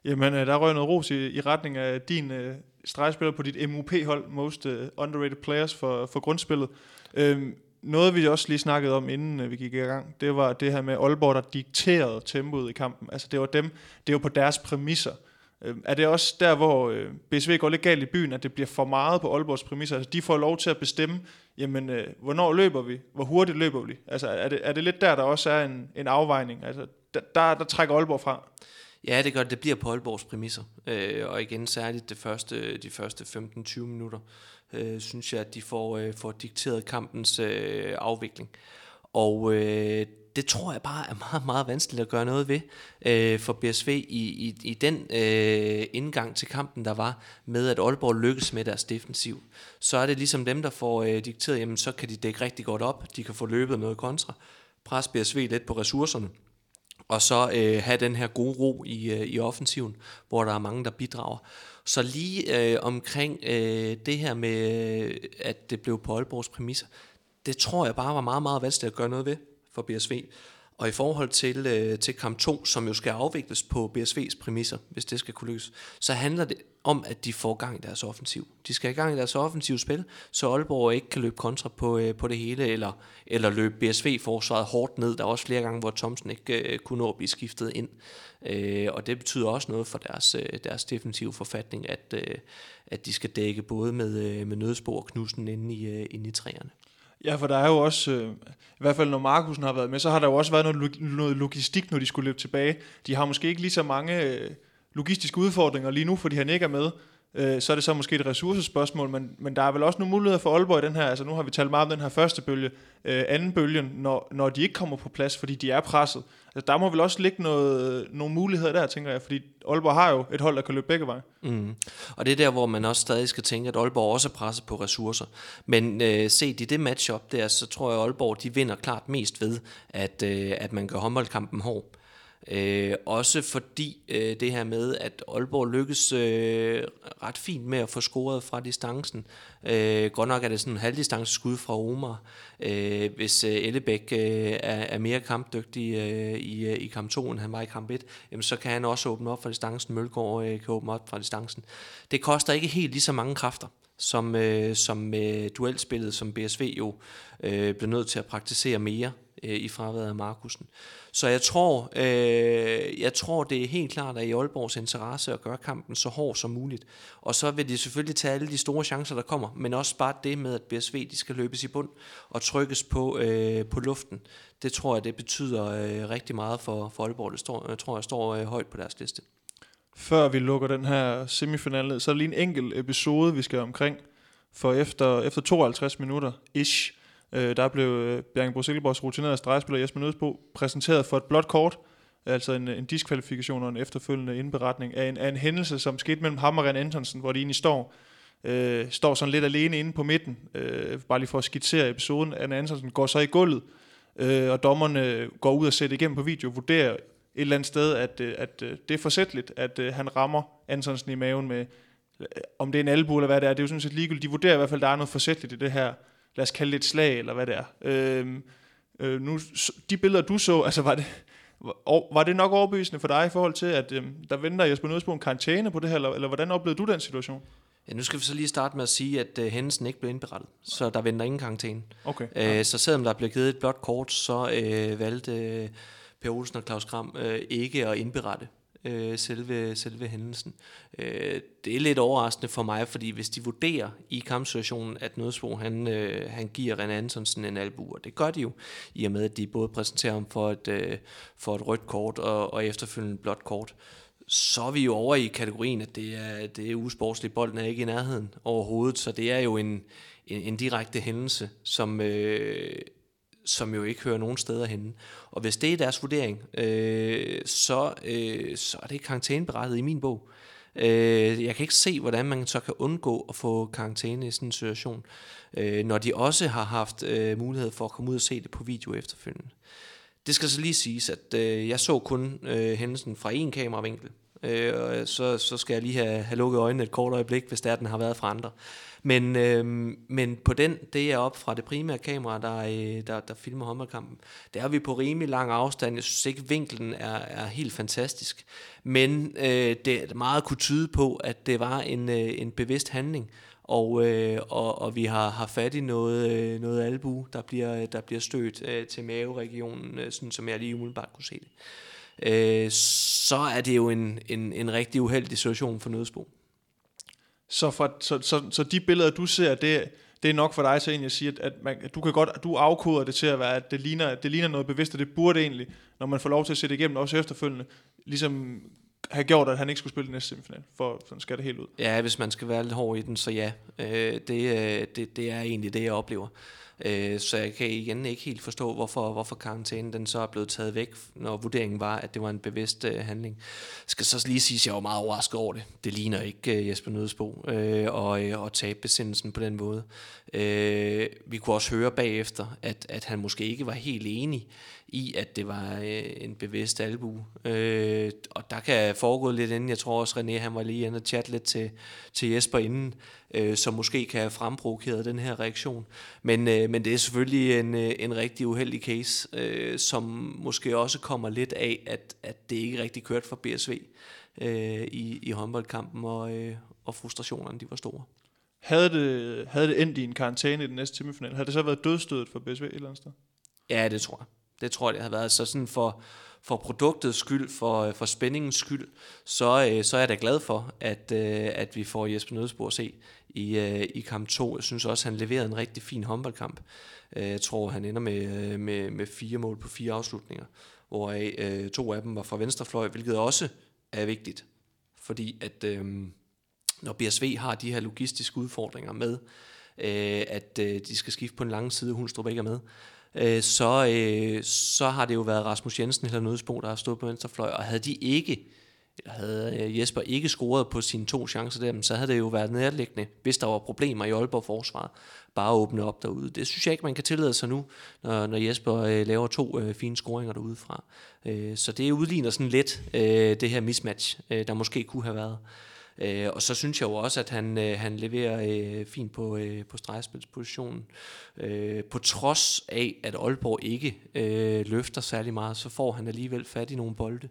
Jamen, øh, der røg noget ros i, i retning af din øh, stregspiller på dit MUP-hold, Most Underrated Players for, for grundspillet. Øhm, noget vi også lige snakkede om, inden øh, vi gik i gang, det var det her med Aalborg, der dikterede tempoet i kampen. Altså det var dem, det var på deres præmisser. Øh, er det også der, hvor øh, BSV går lidt galt i byen, at det bliver for meget på Aalborgs præmisser? Altså de får lov til at bestemme, jamen øh, hvornår løber vi? Hvor hurtigt løber vi? Altså er det, er det lidt der, der også er en, en afvejning? Altså der, der, der trækker Aalborg fra. Ja, det gør det. Det bliver på Aalborgs præmisser. Øh, og igen særligt det første, de første 15-20 minutter øh, synes jeg, at de får, øh, får dikteret kampens øh, afvikling. Og øh, det tror jeg bare er meget, meget vanskeligt at gøre noget ved øh, for BSV i, i, i den øh, indgang til kampen, der var med, at Aalborg lykkes med deres defensiv. Så er det ligesom dem, der får øh, dikteret, jamen så kan de dække rigtig godt op, de kan få løbet noget kontra, pres BSV lidt på ressourcerne, og så øh, have den her gode ro i, øh, i offensiven, hvor der er mange, der bidrager. Så lige øh, omkring øh, det her med, at det blev på Aalborgs præmisser, det tror jeg bare var meget, meget vanskeligt at gøre noget ved for BSV. Og i forhold til, øh, til kamp 2, som jo skal afvikles på BSV's præmisser, hvis det skal kunne lykkes, så handler det om, at de får gang i deres offensiv. De skal i gang i deres offensive spil, så Aalborg ikke kan løbe kontra på, øh, på det hele, eller, eller løbe BSV-forsvaret hårdt ned. Der er også flere gange, hvor Thomsen ikke øh, kunne nå at blive skiftet ind. Øh, og det betyder også noget for deres, øh, deres defensive forfatning, at, øh, at de skal dække både med, øh, med nødspor og knusen inde i, øh, inde i træerne. Ja, for der er jo også, øh, i hvert fald når Markusen har været med, så har der jo også været noget, noget logistik, når de skulle løbe tilbage. De har måske ikke lige så mange øh, logistiske udfordringer lige nu, fordi han ikke er med. Øh, så er det så måske et ressourcespørgsmål, men, men der er vel også nogle muligheder for Aalborg i den her, altså nu har vi talt meget om den her første bølge, øh, anden bølgen, når, når de ikke kommer på plads, fordi de er presset. Altså, der må vel også ligge noget, nogle muligheder der, tænker jeg, fordi Aalborg har jo et hold, der kan løbe begge veje. Mm. Og det er der, hvor man også stadig skal tænke, at Aalborg også er presset på ressourcer. Men øh, set i det matchup der, så tror jeg, at Aalborg de vinder klart mest ved, at, øh, at man gør håndboldkampen hård. Øh, også fordi øh, det her med, at Aalborg lykkes øh, ret fint med at få scoret fra distancen. Øh, godt nok er det sådan en halvdistance skud fra Omar. Øh, hvis øh, Ellebæk øh, er, er mere kampdygtig øh, i, øh, i kamp 2, end han var i kamp 1, jamen, så kan han også åbne op fra distancen. Mølgaard øh, kan åbne op fra distancen. Det koster ikke helt lige så mange kræfter som, øh, som øh, duelspillet, som BSV jo øh, blev nødt til at praktisere mere øh, i fraværet af Markusen. Så jeg tror, øh, jeg tror, det er helt klart, at i Aalborgs interesse at gøre kampen så hård som muligt. Og så vil de selvfølgelig tage alle de store chancer, der kommer, men også bare det med, at BSV de skal løbes i bund og trykkes på, øh, på luften. Det tror jeg, det betyder øh, rigtig meget for, for Aalborg. Det står, jeg tror, jeg står øh, højt på deres liste. Før vi lukker den her semifinale, så er lige en enkelt episode, vi skal omkring. For efter, efter 52 minutter ish, Øh, der blev øh, Bjergenbro Silkeborgs rutinerede stregspiller Jesper Nødsbo præsenteret for et blåt kort, altså en, en diskvalifikation og en efterfølgende indberetning af en, af en hændelse, som skete mellem ham og Ren Antonsen, hvor de egentlig står, øh, står sådan lidt alene inde på midten. Øh, bare lige for at skitsere episoden. Anna Antonsen går så i gulvet, øh, og dommerne går ud og sætter igennem på video, vurderer et eller andet sted, at, øh, at, at øh, det er forsætteligt, at at han rammer Antonsen i maven med, øh, om det er en albu eller hvad det er, det er jo sådan set ligegyldigt. De vurderer i hvert fald, at der er noget forsætteligt i det her lad os kalde det et slag, eller hvad det er. Øh, øh, nu, de billeder, du så, altså var det, var det nok overbevisende for dig i forhold til, at øh, der venter Jesper Nødsbo på en karantæne på det her, eller, eller hvordan oplevede du den situation? Ja, nu skal vi så lige starte med at sige, at uh, hændelsen ikke blev indberettet, så der venter ingen karantæne. Okay. Uh, så selvom der blev givet et blåt kort, så uh, valgte uh, Per Olsen og Claus Kram uh, ikke at indberette øh, selve, selve hændelsen. Øh, det er lidt overraskende for mig, fordi hvis de vurderer i kampsituationen, at Nødsbo han, øh, han giver René Antonsen en albu, og det gør de jo, i og med at de både præsenterer ham for et, øh, for et rødt kort og, og efterfølgende et blåt kort, så er vi jo over i kategorien, at det er, det er usportsligt. Bolden er ikke i nærheden overhovedet, så det er jo en, en, en direkte hændelse, som, øh, som jo ikke hører nogen steder henne. Og hvis det er deres vurdering, øh, så, øh, så er det karantæneberettet i min bog. Øh, jeg kan ikke se, hvordan man så kan undgå at få karantæne i sådan en situation, øh, når de også har haft øh, mulighed for at komme ud og se det på video efterfølgende. Det skal så lige siges, at øh, jeg så kun øh, hændelsen fra én kameravinkel, øh, så, så skal jeg lige have, have lukket øjnene et kort øjeblik, hvis det er, den har været fra andre. Men, øh, men på den, det er op fra det primære kamera, der, øh, der, der filmer håndboldkampen, der er vi på rimelig lang afstand. Jeg synes ikke, vinklen er, er helt fantastisk. Men øh, det er meget kunne tyde på, at det var en, øh, en bevidst handling, og, øh, og, og vi har, har fat i noget, øh, noget albu, der bliver, der bliver stødt øh, til maveregionen, øh, sådan som jeg lige umiddelbart kunne se det. Øh, så er det jo en, en, en rigtig uheldig situation for Nødsbo. Så, for, så, så, så de billeder, du ser, det, det er nok for dig til egentlig at sige, at, at, man, at du kan godt, at du afkoder det til at være, at det ligner, det ligner noget bevidst, og det burde egentlig, når man får lov til at se det igennem, også efterfølgende, ligesom have gjort, at han ikke skulle spille den næste semifinal, for sådan skal det helt ud. Ja, hvis man skal være lidt hård i den, så ja, øh, det, øh, det, det er egentlig det, jeg oplever. Øh, så jeg kan igen ikke helt forstå, hvorfor, hvorfor karantænen den så er blevet taget væk, når vurderingen var, at det var en bevidst øh, handling. Skal så lige sige, at jeg var meget overrasket over det. Det ligner ikke øh, Jesper Nødsbo øh, og, øh, og tabe besindelsen på den måde. Øh, vi kunne også høre bagefter, at, at han måske ikke var helt enig i, at det var øh, en bevidst albu. Øh, og der kan foregå lidt inden. Jeg tror også, René han var lige inde og chatte lidt til, til Jesper inden, øh, som måske kan have fremprovokeret den her reaktion. Men, øh, men det er selvfølgelig en, øh, en rigtig uheldig case, øh, som måske også kommer lidt af, at, at det ikke rigtig kørte for BSV øh, i, i håndboldkampen, og, øh, og frustrationerne de var store. Havde det, havde det endt i en karantæne i den næste semifinal, havde det så været dødstødet for BSV et eller andet sted? Ja, det tror jeg. Det tror jeg, det har været. Så sådan for, for produktets skyld, for, øh, for spændingens skyld, så, øh, så er jeg da glad for, at, øh, at vi får Jesper Nødsborg at se i, i kamp 2. Jeg synes også, han leverede en rigtig fin håndboldkamp. Jeg tror, han ender med, med, med fire mål på fire afslutninger, hvoraf to af dem var fra venstrefløj, hvilket også er vigtigt. Fordi at når BSV har de her logistiske udfordringer med, at de skal skifte på en lang side, Hundstrup ikke er med, øh, så, øh, så har det jo været Rasmus Jensen eller Nødsbo, der har stået på venstrefløj, og havde de ikke, eller havde øh, Jesper ikke scoret på sine to chancer der, så havde det jo været nærliggende, hvis der var problemer i Aalborg forsvaret, bare at åbne op derude. Det synes jeg ikke, man kan tillade sig nu, når, når Jesper øh, laver to øh, fine scoringer derude fra. Øh, så det udligner sådan lidt øh, det her mismatch, øh, der måske kunne have været. Øh, og så synes jeg jo også, at han, øh, han leverer øh, fint på, øh, på stregspilspositionen. Øh, på trods af, at Aalborg ikke øh, løfter særlig meget, så får han alligevel fat i nogle bolde.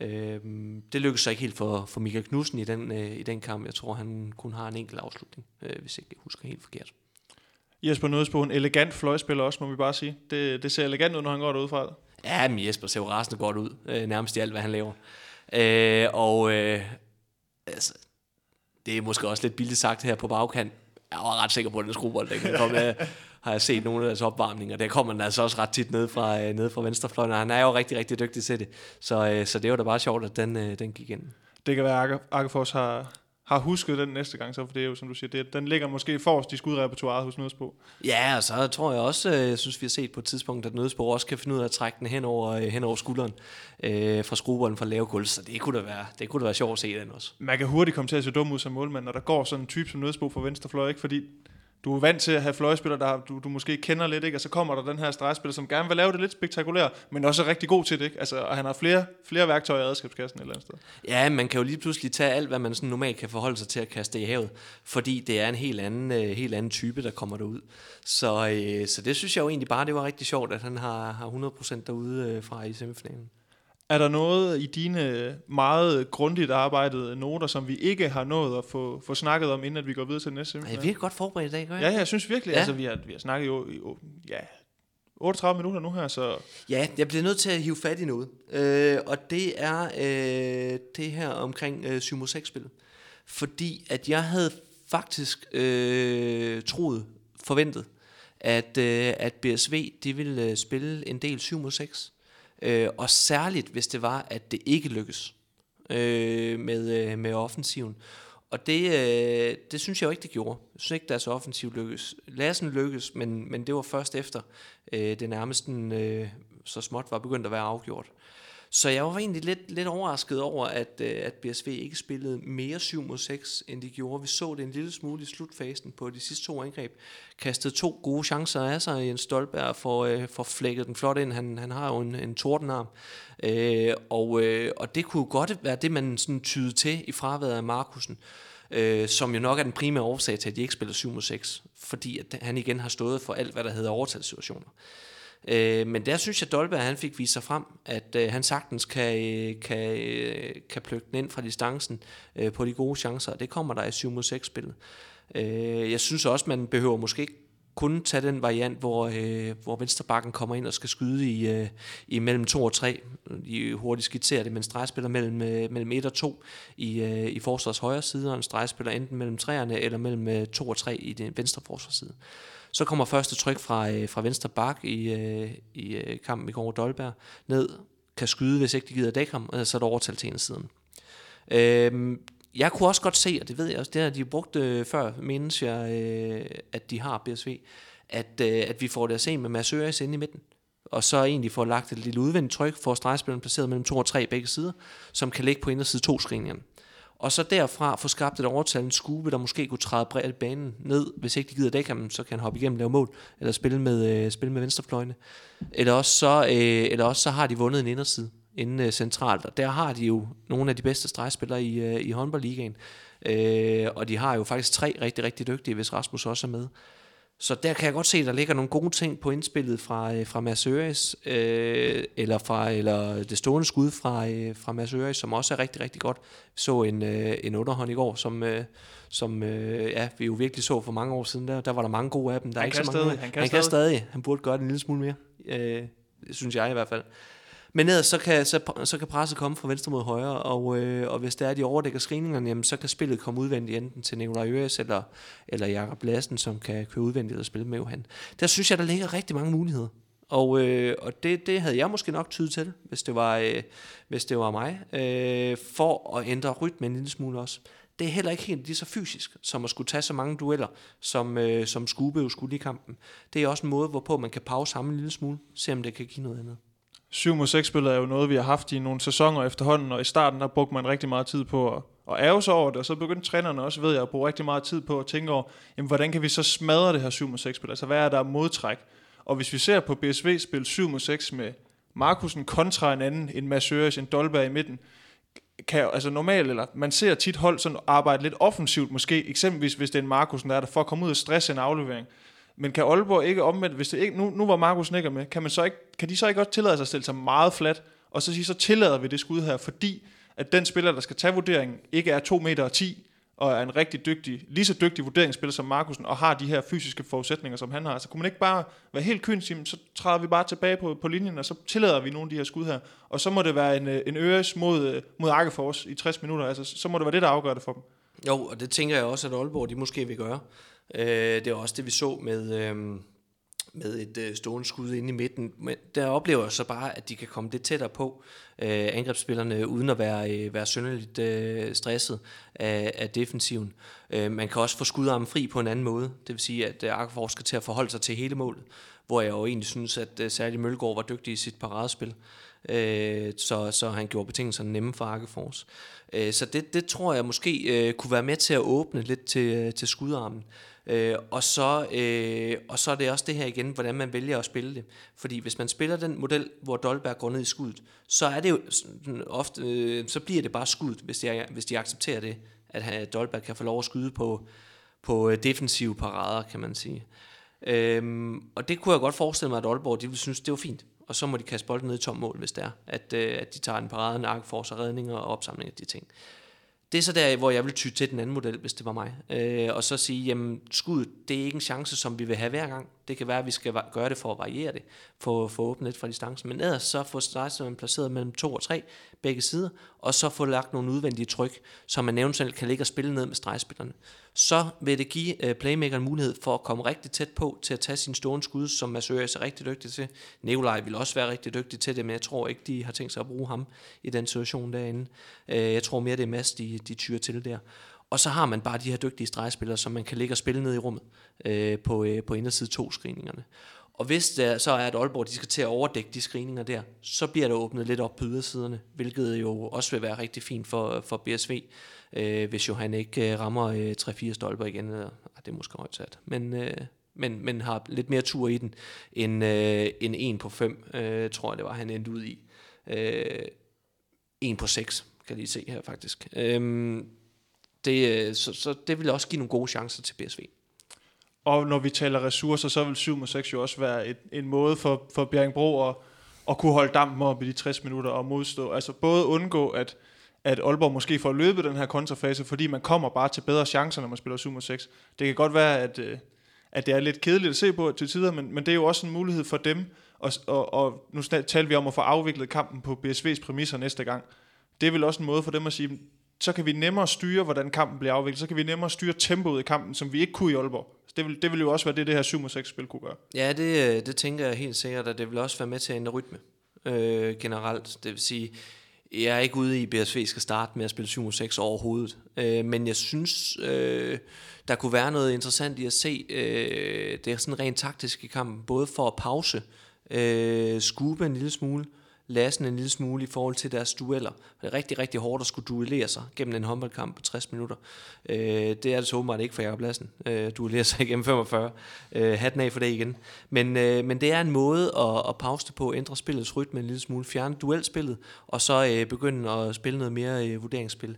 Øh, det lykkedes så ikke helt for, for Michael Knudsen i den, øh, i den kamp. Jeg tror, han kun har en enkelt afslutning, øh, hvis jeg ikke husker helt forkert. Jesper Nødsbo, en elegant fløjspiller også, må vi bare sige. Det, det ser elegant ud, når han går derud fra. Ja, men Jesper ser jo rasende godt ud, øh, nærmest i alt, hvad han laver. Øh, og øh, altså, det er måske også lidt billigt sagt her på bagkant. Jeg var ret sikker på, at den skruebold, den kan komme af, har jeg set nogle af deres opvarmninger. Der kommer den altså også ret tit ned fra, øh, ned fra venstrefløjen, og han er jo rigtig, rigtig dygtig til det. Så, øh, så det var da bare sjovt, at den, øh, den gik ind. Det kan være, at Arkefors har, har husket den næste gang, så for det er jo, som du siger, det, den ligger måske forrest i skudrepertoireet hos Nødsbo. Ja, og så tror jeg også, øh, jeg synes, vi har set på et tidspunkt, at Nødsbo også kan finde ud af at trække den hen over, øh, hen over skulderen øh, fra skruebolden fra lave kul, så det kunne da være, det kunne da være sjovt at se den også. Man kan hurtigt komme til at se dum ud som målmand, når der går sådan en type som Nødsbo fra venstrefløj, ikke? fordi du er vant til at have fløjspillere, der du, du måske kender lidt, ikke? og så kommer der den her stregspiller, som gerne vil lave det lidt spektakulært, men også er rigtig god til det. Ikke? Altså, og han har flere, flere værktøjer i redskabskassen et eller andet sted. Ja, man kan jo lige pludselig tage alt, hvad man sådan normalt kan forholde sig til at kaste i havet, fordi det er en helt anden, øh, helt anden type, der kommer derud. Så, øh, så det synes jeg jo egentlig bare, det var rigtig sjovt, at han har, har 100% derude øh, fra i semifinalen. Er der noget i dine meget grundigt arbejdede noter, som vi ikke har nået at få, få snakket om, inden at vi går videre til næste semifinal? Ja, vi er godt forberedt i dag, gør jeg? Ja, jeg synes virkelig. Ja. Altså, vi har, vi har snakket jo i ja, 38 minutter nu her, så... Ja, jeg bliver nødt til at hive fat i noget. Øh, og det er øh, det her omkring øh, 7 6 spil Fordi at jeg havde faktisk øh, troet, forventet, at, øh, at BSV de ville øh, spille en del 7 6 Øh, og særligt, hvis det var, at det ikke lykkes øh, med, øh, med offensiven. Og det, øh, det synes jeg jo ikke, det gjorde. Jeg synes ikke, deres offensiv lykkes. Lassen lykkes, men, men det var først efter øh, det nærmest øh, så småt var begyndt at være afgjort. Så jeg var egentlig lidt, lidt overrasket over, at, øh, at BSV ikke spillede mere 7 mod 6, end de gjorde. Vi så det en lille smule i slutfasen på de sidste to angreb. Kastede to gode chancer af sig. Jens Stolberg for, øh, for flækket den flot ind. Han, han har jo en, en tordenarm. Øh, og, øh, og det kunne godt være det, man sådan tyde til i fraværet af Markusen. Øh, som jo nok er den primære årsag til, at de ikke spiller 7 mod 6. Fordi at han igen har stået for alt, hvad der hedder overtalssituationer. Øh, men der synes jeg, at Dolberg han fik vist sig frem, at øh, han sagtens kan, øh, kan, øh, kan plukke den ind fra distancen øh, på de gode chancer, og det kommer der i 7 mod 6 spillet. Øh, jeg synes også, man behøver måske ikke kun tage den variant, hvor, øh, hvor venstrebakken kommer ind og skal skyde i, øh, i mellem 2 og 3. De hurtigt skitserer det, men stregspiller mellem, øh, mellem 1 og 2 i, øh, i forsvars højre side, og en stregspiller enten mellem 3'erne eller mellem øh, 2 og 3 i den venstre forsvarsside. Så kommer første tryk fra, øh, fra venstre bak i, øh, i øh, kampen i går Dolberg ned, kan skyde, hvis ikke de gider dække ham, og så er der overtal til en siden. Øh, jeg kunne også godt se, og det ved jeg også, det har de brugt øh, før, mindes jeg, øh, at de har BSV, at, øh, at vi får det at se med Mads Øres inde i midten. Og så egentlig får lagt et lille udvendigt tryk, for stregspilleren placeret mellem to og tre begge sider, som kan ligge på inderside to screeningerne. Og så derfra få skabt et overtal, skube, der måske kunne træde bredt banen ned. Hvis ikke de gider dække ham, så kan han hoppe igennem og lave mål, eller spille med, øh, spille med venstrefløjene. Eller også, så, øh, eller også så har de vundet en inderside inde øh, centralt, og der har de jo nogle af de bedste stregspillere i, øh, i håndboldligaen. Øh, og de har jo faktisk tre rigtig, rigtig dygtige, hvis Rasmus også er med. Så der kan jeg godt se, at der ligger nogle gode ting på indspillet fra, øh, fra Mads Øres, øh, eller, fra, eller det stående skud fra, øh, fra Mads Øres, som også er rigtig, rigtig godt. Vi så en, øh, en underhånd i går, som, øh, som øh, ja, vi jo virkelig så for mange år siden. Der, der var der mange gode af dem. Der Han er ikke så mange stadig, han kan han kan stadig. stadig. Han burde gøre det en lille smule mere. Øh, synes jeg i hvert fald. Men ellers så kan, så, så kan presset komme fra venstre mod højre, og, øh, og hvis der er, de overdækker screeningerne, jamen, så kan spillet komme udvendigt enten til Nikolaj Øres eller, eller Jakob Lassen, som kan køre udvendigt og spille med Johan. Der synes jeg, der ligger rigtig mange muligheder. Og, øh, og det, det havde jeg måske nok tydet til, hvis det var, øh, hvis det var mig, øh, for at ændre rytmen en lille smule også. Det er heller ikke helt lige så fysisk, som at skulle tage så mange dueller, som, øh, som Skube jo skulle i kampen. Det er også en måde, hvorpå man kan pause ham en lille smule, se om det kan give noget andet. 7 mod 6 spillet er jo noget, vi har haft i nogle sæsoner efterhånden, og i starten der brugte man rigtig meget tid på at, at ærge sig over det, og så begyndte trænerne også, ved jeg, at bruge rigtig meget tid på at tænke over, jamen, hvordan kan vi så smadre det her 7 mod 6 spil? Altså, hvad er der modtræk? Og hvis vi ser på BSV spil 7 mod 6 med Markusen kontra en anden, en Massøres, en Dolberg i midten, kan, altså normalt, eller man ser tit hold sådan arbejde lidt offensivt måske, eksempelvis hvis det er en Markusen, der er der for at komme ud og stresse en aflevering. Men kan Aalborg ikke omvendt, hvis det ikke, nu, nu var Markus Nikker med, kan, man så ikke, kan de så ikke også tillade sig at stille sig meget flat, og så sige, så tillader vi det skud her, fordi at den spiller, der skal tage vurderingen, ikke er 2 meter og 10, og er en rigtig dygtig, lige så dygtig vurderingsspiller som Markusen, og har de her fysiske forudsætninger, som han har. Så kunne man ikke bare være helt kynisk, så træder vi bare tilbage på, på linjen, og så tillader vi nogle af de her skud her. Og så må det være en, øh, en øres mod, øh, mod Arkefors i 60 minutter. Altså, så må det være det, der afgør det for dem. Jo, og det tænker jeg også, at Aalborg de måske vil gøre. Øh, det er også det, vi så med, øh, med et øh, stående skud inde i midten. Men der oplever jeg så bare, at de kan komme lidt tættere på øh, angrebsspillerne, uden at være, øh, være synderligt øh, stresset af, af defensiven. Øh, man kan også få skudarmen fri på en anden måde. Det vil sige, at øh, Arkefors skal til at forholde sig til hele målet. Hvor jeg jo egentlig synes, at øh, særligt Mølgaard var dygtig i sit paradespil. Øh, så, så han gjorde betingelserne nemme for Arkefors. Øh, så det, det tror jeg måske øh, kunne være med til at åbne lidt til, øh, til skudarmen. Øh, Øh, og, så, øh, og så er det også det her igen, hvordan man vælger at spille det. Fordi hvis man spiller den model, hvor Dolberg går ned i skuddet, så er det jo sådan ofte, øh, så bliver det bare skuddet, hvis de, hvis de accepterer det, at Dolberg kan få lov at skyde på, på øh, defensive parader, kan man sige. Øhm, og det kunne jeg godt forestille mig, at Aalborg de ville synes, det var fint. Og så må de kaste bolden ned i tom mål, hvis det er, at, øh, at de tager en parade, en ark for sig, redninger og opsamling af de ting. Det er så der, hvor jeg vil ty til den anden model, hvis det var mig. Øh, og så sige, jamen skuddet, det er ikke en chance, som vi vil have hver gang. Det kan være, at vi skal gøre det for at variere det, for at få åbnet lidt fra distancen. Men ellers så få Stejsøen placeret mellem to og tre, begge sider, og så få lagt nogle udvendige tryk, så man eventuelt kan ligge og spille ned med stregspillerne. Så vil det give øh, playmakeren mulighed for at komme rigtig tæt på til at tage sin stående skud, som Masøer er rigtig dygtig til. Nikolaj vil også være rigtig dygtig til det, men jeg tror ikke, de har tænkt sig at bruge ham i den situation derinde. Øh, jeg tror mere, det er Mads, de, de tyrer til der. Og så har man bare de her dygtige stregspillere, som man kan ligge og spille ned i rummet øh, på, øh, på inderside to screeningerne. Og hvis det så er, at Aalborg de skal til at overdække de screeninger der, så bliver der åbnet lidt op på ydersiderne, hvilket jo også vil være rigtig fint for, for BSV, øh, hvis jo han ikke øh, rammer øh, 3-4 stolper igen. Eller, ah, det er måske højt sat. Men, øh, men, men har lidt mere tur i den, end, øh, end 1 på 5, øh, tror jeg det var, han endte ud i. Øh, 1 på 6, kan lige se her faktisk. Øh, det, øh, så, så det vil også give nogle gode chancer til BSV. Og når vi taler ressourcer, så vil 7 mod 6 jo også være et, en måde for, for Bjerringbro at, at kunne holde dampen op i de 60 minutter og modstå. Altså både undgå, at, at Aalborg måske får løbet den her kontrafase, fordi man kommer bare til bedre chancer, når man spiller 7 mod 6. Det kan godt være, at, øh, at det er lidt kedeligt at se på til tider, men, men det er jo også en mulighed for dem, og, og, og nu taler vi om at få afviklet kampen på BSV's præmisser næste gang. Det er vel også en måde for dem at sige, så kan vi nemmere styre, hvordan kampen bliver afviklet. Så kan vi nemmere styre tempoet i kampen, som vi ikke kunne i Aalborg. Så Det vil, det vil jo også være det, det her 7-6-spil kunne gøre. Ja, det, øh, det tænker jeg helt sikkert, at det vil også være med til at ændre rytme øh, generelt. Det vil sige, jeg er ikke ude i, at BSV skal starte med at spille 7 6 overhovedet. Øh, men jeg synes, øh, der kunne være noget interessant i at se øh, det er sådan rent taktisk i kampen, både for at pause, øh, skube en lille smule, Lassen en lille smule i forhold til deres dueller. Det er rigtig, rigtig hårdt at skulle duellere sig gennem en håndboldkamp på 60 minutter. Øh, det er det så åbenbart ikke for Jacob Lassen. Øh, duellere sig igennem 45. Øh, hatten af for det igen. Men, øh, men det er en måde at, at pause det på, ændre spillets rytme en lille smule, fjerne duelspillet, og så øh, begynde at spille noget mere øh, vurderingsspil.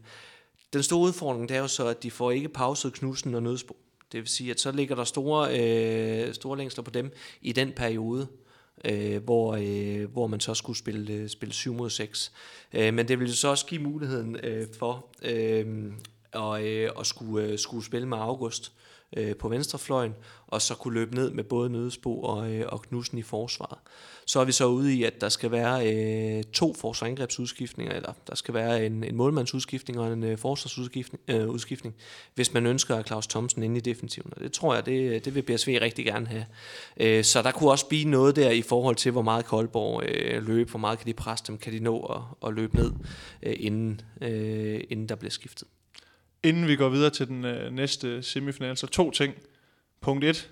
Den store udfordring det er jo så, at de får ikke pauset Knudsen og Nødsbo. Det vil sige, at så ligger der store, øh, store længsler på dem i den periode øh, hvor, øh, hvor man så skulle spille, øh, spille 7 mod 6. Øh, men det ville så også give muligheden øh, for øh, at, øh, at skulle, øh, skulle spille med August øh, på venstrefløjen, og så kunne løbe ned med både Nødesbo og, øh, og Knudsen i forsvaret. Så er vi så ude i, at der skal være øh, to forsvarsangrebsudskiftninger, eller der skal være en, en målmandsudskiftning og en øh, forsvarsudskiftning, øh, udskiftning, hvis man ønsker Claus Thomsen ind i defensiven. Og det tror jeg, det, øh, det vil BSV rigtig gerne have. Øh, så der kunne også blive noget der i forhold til, hvor meget Koldborg øh, løbe, hvor meget kan de presse dem, kan de nå at, at løbe ned, øh, inden, øh, inden der bliver skiftet. Inden vi går videre til den øh, næste semifinal, så to ting. Punkt 1.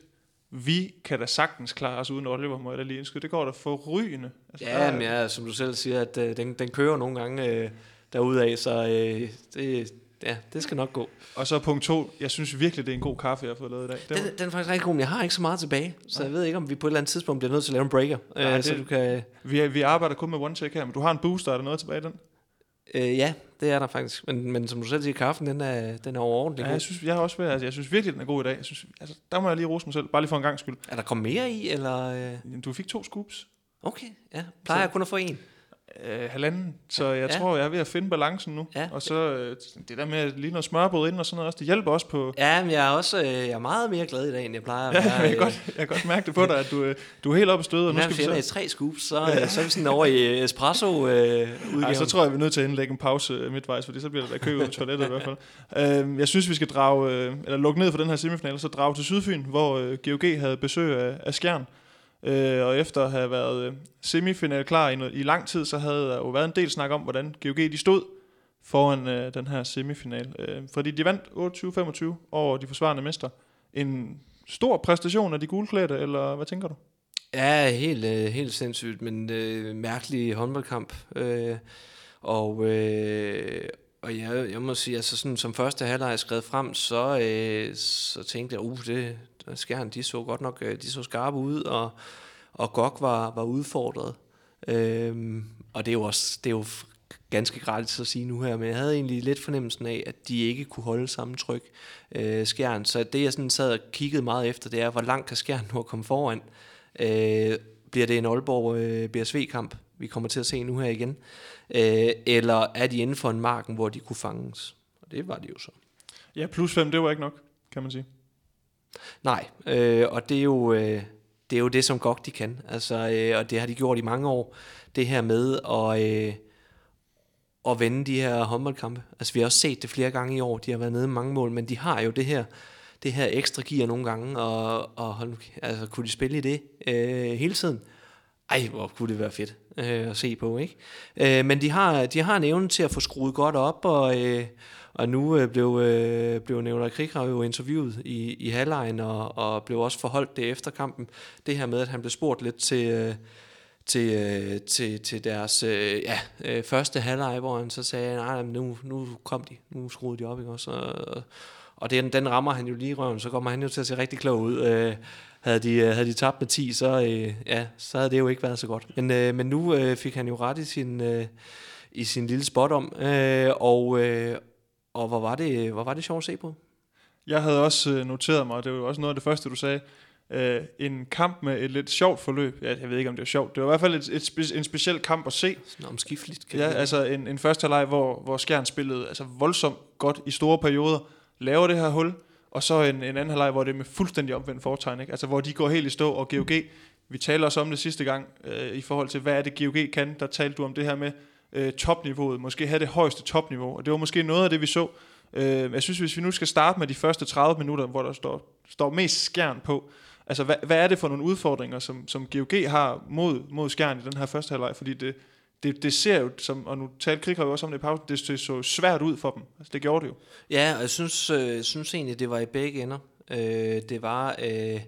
Vi kan da sagtens klare os uden Oliver, må jeg da lige indskyde. Det går da forrygende. Altså, ja, men ja, som du selv siger, at øh, den, den kører nogle gange øh, derudaf, så øh, det, ja, det skal nok gå. Og så punkt to, jeg synes virkelig, det er en god kaffe, jeg har fået lavet i dag. Den, den er faktisk rigtig god, men jeg har ikke så meget tilbage, så Nej. jeg ved ikke, om vi på et eller andet tidspunkt bliver nødt til at lave en breaker. Nej, øh, det, så du kan... vi, vi arbejder kun med one take her, men du har en booster, er der noget tilbage i den? Øh, ja, det er der faktisk. Men, men som du selv siger, kaffen, den er, den er overordentlig ja, jeg synes, jeg har også været, altså, jeg synes virkelig, den er god i dag. Jeg synes, altså, der må jeg lige rose mig selv, bare lige for en gang skyld. Er der kommet mere i, eller? Øh? Du fik to scoops. Okay, ja. Plejer så, jeg kun at få en? Øh, halvanden. Så jeg ja. tror, jeg er ved at finde balancen nu. Ja. Og så øh, det der med lige noget smørbrød ind og sådan noget også, det hjælper også på... Ja, men jeg er også øh, jeg er meget mere glad i dag, end jeg plejer at være. Ja, jeg, kan godt, jeg kan godt mærke det på dig, at du, øh, du er helt oppe at støde. Og nu skal vi så... i tre scoops, så, ja. så er vi sådan over i espresso øh, Ej, så tror jeg, vi er nødt til at indlægge en pause midtvejs, fordi så bliver der kø ud på toilettet i hvert fald. Øh, jeg synes, vi skal drage, øh, eller lukke ned for den her semifinal, så drage til Sydfyn, hvor øh, GOG havde besøg af, af Skjern. Øh, og efter at have været øh, semifinal klar i, i lang tid, så havde der jo været en del snak om, hvordan GOG de stod foran øh, den her semifinal. Øh, fordi de vandt 28-25 over de forsvarende mester. En stor præstation af de gulklædte, eller hvad tænker du? Ja, helt, øh, helt sindssygt, men øh, mærkelig håndboldkamp. Øh, og, øh, og jeg, jeg må sige, altså sådan, som første halvleg skred frem, så, øh, så tænkte jeg, uh, det, skærn, de så godt nok, øh, de så skarpe ud, og, og Gok var, var udfordret. Øhm, og det er jo også, det er jo ganske gratis at sige nu her, men jeg havde egentlig lidt fornemmelsen af, at de ikke kunne holde samme tryk, øh, skærn. Så det jeg sådan sad og kiggede meget efter, det er, hvor langt kan skærn nu komme foran? Øh, bliver det en Aalborg øh, BSV-kamp, vi kommer til at se nu her igen? Øh, eller er de inden for en marken, hvor de kunne fanges? Og det var de jo så. Ja, plus 5, det var ikke nok, kan man sige. Nej, øh, og det er jo... Øh, det er jo det, som GOG de kan. Altså, øh, og det har de gjort i mange år. Det her med at, øh, at vende de her håndboldkampe. Altså, vi har også set det flere gange i år. De har været nede i mange mål, men de har jo det her, det her ekstra gear nogle gange. Og, og hold, altså, kunne de spille i det øh, hele tiden? Ej, hvor kunne det være fedt øh, at se på, ikke? Øh, men de har, de har en evne til at få skruet godt op, og, øh, og nu øh, blev, øh, blev Nævner Krigrav jo interviewet i, i halvlejen, og, og blev også forholdt det efter kampen. Det her med, at han blev spurgt lidt til... Øh, til, øh, til, til deres øh, ja, øh, første halvleg, hvor han så sagde, nej, nu, nu kom de, nu skruede de op, ikke også? Og, og den, den rammer han jo lige i røven, så kommer han jo til at se rigtig klog ud. Øh, havde, de, øh, havde de tabt med 10, så, øh, ja, så havde det jo ikke været så godt. Men, øh, men nu øh, fik han jo ret i sin, øh, i sin lille spot om, øh, og, øh, og hvor var, det, hvor var det sjovt at se på? Jeg havde også øh, noteret mig, og det var jo også noget af det første, du sagde, øh, en kamp med et lidt sjovt forløb. Ja, jeg ved ikke, om det var sjovt. Det var i hvert fald et, et spe, en speciel kamp at se. Sådan omskifteligt. Ja, det altså en, en første halvleg, hvor, hvor Skjern spillede altså voldsomt godt i store perioder, laver det her hul, og så en, en anden halvleg, hvor det er med fuldstændig omvendt foretegn, ikke? Altså hvor de går helt i stå, og GOG, vi taler også om det sidste gang, øh, i forhold til, hvad er det GOG kan, der talte du om det her med øh, topniveauet, måske have det højeste topniveau, og det var måske noget af det, vi så. Øh, jeg synes, hvis vi nu skal starte med de første 30 minutter, hvor der står, står mest skjern på, altså hvad, hvad er det for nogle udfordringer, som, som GOG har mod, mod skjern i den her første halvleg, fordi det, det, det ser jo, som, og nu talte Krig jo også om det i pausen, det, det så svært ud for dem. Altså, det gjorde det jo. Ja, og jeg synes, øh, synes egentlig, det var i begge ender. Øh, det, var, øh,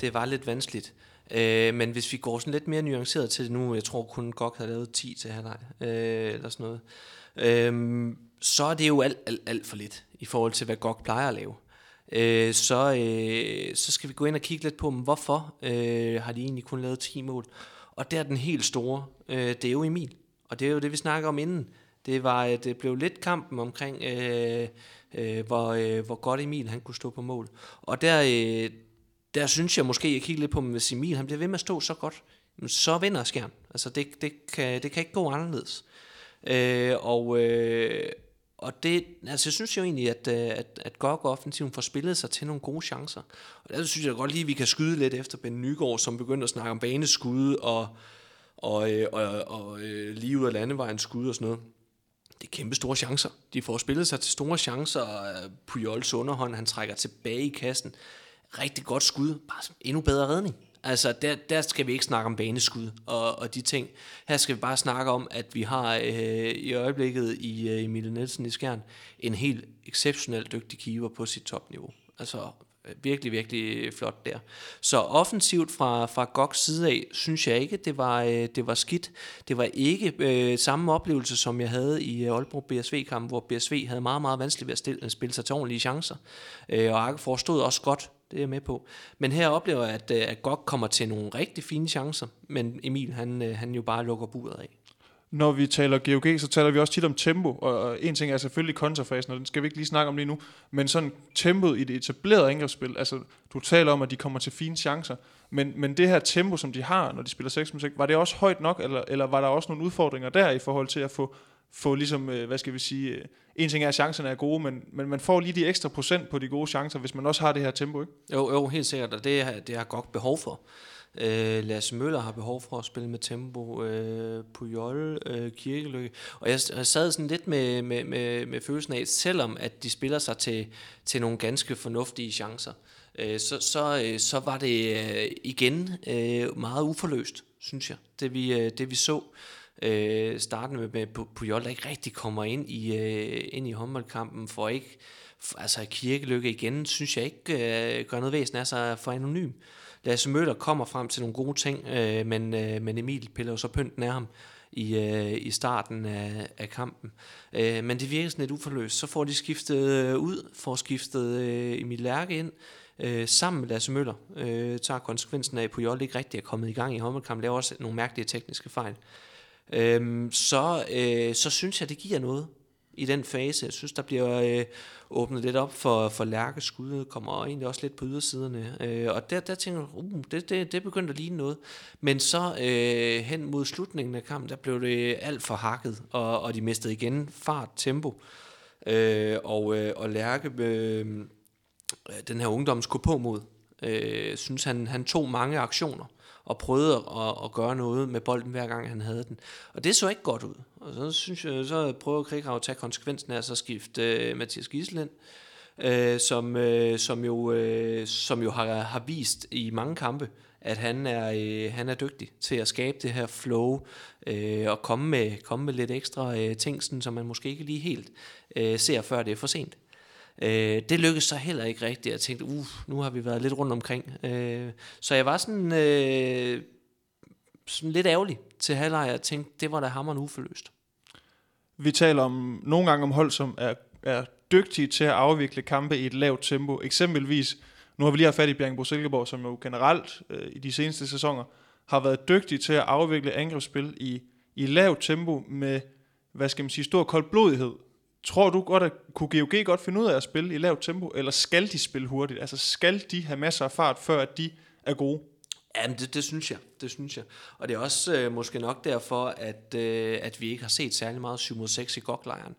det var lidt vanskeligt. Øh, Øh, men hvis vi går sådan lidt mere nuanceret til det nu, jeg tror kun Gok har lavet 10 til halvleg, øh, eller sådan noget, øh, så er det jo alt, alt, alt for lidt i forhold til, hvad Gok plejer at lave. Øh, så, øh, så skal vi gå ind og kigge lidt på, hvorfor øh, har de egentlig kun lavet 10 mål. Og der er den helt store, øh, det er jo Emil. Og det er jo det, vi snakker om inden. Det, var, øh, det blev lidt kampen omkring, øh, øh, hvor, øh, hvor godt Emil han kunne stå på mål. Og der, øh, der synes jeg måske, jeg kigger lidt på, med Simil, han bliver ved med at stå så godt, så vinder skærm. Altså det, det, kan, det kan ikke gå anderledes. Øh, og, øh, og det, altså jeg synes jo egentlig, at, øh, at, at Gok offensiven får spillet sig til nogle gode chancer. Og der synes jeg godt lige, at vi kan skyde lidt efter Ben Nygaard, som begyndte at snakke om baneskud og, og, øh, og, og, og øh, lige ud af landevejen skud og sådan noget. Det er kæmpe store chancer. De får spillet sig til store chancer, øh, og Pujols underhånd, han trækker tilbage i kassen. Rigtig godt skud, bare endnu bedre redning. Altså, der, der skal vi ikke snakke om baneskud og, og de ting. Her skal vi bare snakke om, at vi har øh, i øjeblikket i øh, Emil Nielsen i Skjern en helt exceptionelt dygtig keeper på sit topniveau. Altså, øh, virkelig, virkelig flot der. Så offensivt fra, fra Goks side af, synes jeg ikke, det var, øh, det var skidt. Det var ikke øh, samme oplevelse, som jeg havde i øh, Aalborg BSV-kampen, hvor BSV havde meget, meget vanskeligt ved at stille, spille sig til ordentlige chancer. Øh, og Akke forstod også godt det er jeg med på. Men her oplever jeg, at, øh, at Gok kommer til nogle rigtig fine chancer, men Emil, han, øh, han jo bare lukker buret af. Når vi taler GOG, så taler vi også tit om tempo, og en ting er selvfølgelig kontrafasen, og den skal vi ikke lige snakke om lige nu, men sådan tempoet i det etablerede angrebsspil, altså du taler om, at de kommer til fine chancer, men, men det her tempo, som de har, når de spiller 6 6 var det også højt nok, eller, eller var der også nogle udfordringer der i forhold til at få, få ligesom, øh, hvad skal vi sige, øh, en ting er, at chancerne er gode, men, men man får lige de ekstra procent på de gode chancer, hvis man også har det her tempo, ikke? Jo, jo helt sikkert, og det, det har godt behov for. Øh, Lasse Møller har behov for at spille med tempo, øh, Pujol, øh, Kirkelykke. Og jeg, jeg sad sådan lidt med, med, med, med følelsen af, selvom at de spiller sig til, til nogle ganske fornuftige chancer, øh, så, så, øh, så var det øh, igen øh, meget uforløst, synes jeg, det vi, øh, det vi så. Øh, Øh, starten med, med Pujol, der ikke rigtig kommer ind i, øh, ind i håndboldkampen, for ikke, for, altså kirkelykke igen, synes jeg ikke øh, gør noget væsen af sig for anonym. Lasse Møller kommer frem til nogle gode ting, øh, men, øh, men Emil piller jo så pynten af ham i, øh, i starten af, af kampen. Øh, men det virker sådan lidt uforløst. Så får de skiftet øh, ud, får skiftet øh, Emil Lærke ind, øh, sammen med Lasse Møller, øh, tager konsekvensen af, at Pujol ikke rigtig er kommet i gang i håndboldkampen, laver også nogle mærkelige tekniske fejl øhm, så, øh, så synes jeg, det giver noget i den fase. Jeg synes, der bliver øh, åbnet lidt op for, for lærkeskuddet, kommer egentlig også lidt på ydersiderne. Øh, og der, der tænker jeg, uh, det, det, det begyndte at ligne noget. Men så øh, hen mod slutningen af kampen, der blev det alt for hakket, og, og de mistede igen fart, tempo. Øh, og, øh, og Lærke, øh, den her ungdoms på mod, øh, synes han, han tog mange aktioner og prøvede at, at gøre noget med bolden hver gang han havde den. Og det så ikke godt ud. Og så synes jeg, så prøver Krigrav at tage konsekvensen af at så skifte uh, Mathias Gisland, uh, øh, som, uh, som, jo, uh, som jo har, har vist i mange kampe, at han er, uh, han er dygtig til at skabe det her flow uh, og komme med, komme med lidt ekstra uh, ting, sådan, som man måske ikke lige helt uh, ser, før det er for sent. Øh, det lykkedes så heller ikke rigtigt. Jeg tænkte, uh, nu har vi været lidt rundt omkring. Øh, så jeg var sådan, øh, sådan lidt ærgerlig til halvleg. Jeg tænkte, det var da hammeren uforløst. Vi taler om nogle gange om hold, som er, er dygtige til at afvikle kampe i et lavt tempo. Eksempelvis, nu har vi lige haft fat i Bjergenbro Silkeborg, som jo generelt øh, i de seneste sæsoner har været dygtige til at afvikle angrebsspil i, i lavt tempo med, hvad skal man sige, stor koldblodighed. Tror du godt, at kunne GOG godt finde ud af at spille i lavt tempo, eller skal de spille hurtigt? Altså skal de have masser af fart, før at de er gode? Jamen, det, det synes jeg. Det synes jeg. Og det er også øh, måske nok derfor, at, øh, at vi ikke har set særlig meget 7 6 i goklejren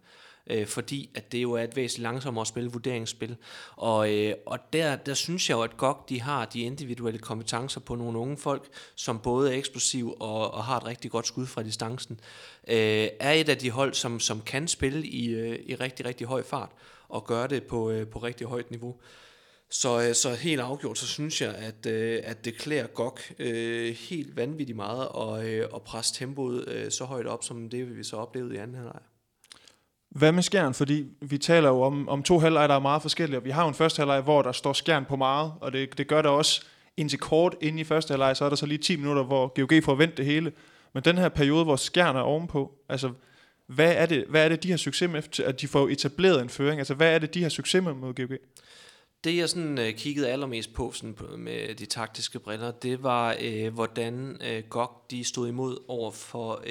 øh, fordi at det jo er et væsentligt langsommere spil, vurderingsspil. Og, øh, og der, der synes jeg jo, at GOG de har de individuelle kompetencer på nogle unge folk, som både er eksplosiv og, og har et rigtig godt skud fra distancen. Øh, er et af de hold, som, som kan spille i, øh, i rigtig, rigtig høj fart og gøre det på, øh, på rigtig højt niveau. Så, øh, så helt afgjort, så synes jeg, at, øh, at det klæder GOG øh, helt vanvittigt meget og, øh, at presse tempoet øh, så højt op, som det vi så oplevede i anden halvleg. Hvad med skjern? Fordi vi taler jo om, om to halvleje, der er meget forskellige. Vi har jo en første halvleg, hvor der står skjern på meget, og det, det gør der også indtil kort ind i første halvleg, så er der så lige 10 minutter, hvor GOG får vendt det hele. Men den her periode, hvor skjern er ovenpå, altså hvad er det, hvad er det de har succes med, at de får etableret en føring? Altså hvad er det, de har succes med mod GOG? Det jeg sådan uh, kiggede allermest på, sådan på med de taktiske briller, det var uh, hvordan øh, uh, GOG de stod imod over for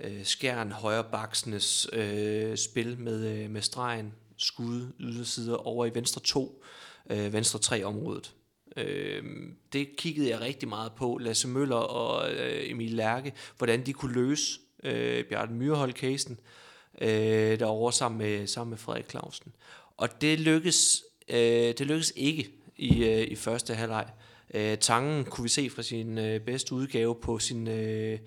Øh, uh, uh, skærn højrebaksenes uh, øh, spil med, øh, med stregen, skud, ydersider over i venstre 2, øh, venstre 3 området. Øh, det kiggede jeg rigtig meget på, Lasse Møller og øh, Emil Lærke, hvordan de kunne løse øh, Bjarne Myrhold-casen øh, derovre sammen med, sammen med Frederik Clausen. Og det lykkedes Øh, det lykkedes ikke i, øh, i første halvleg. Øh, Tangen kunne vi se fra sin øh, bedste udgave på sin, øh,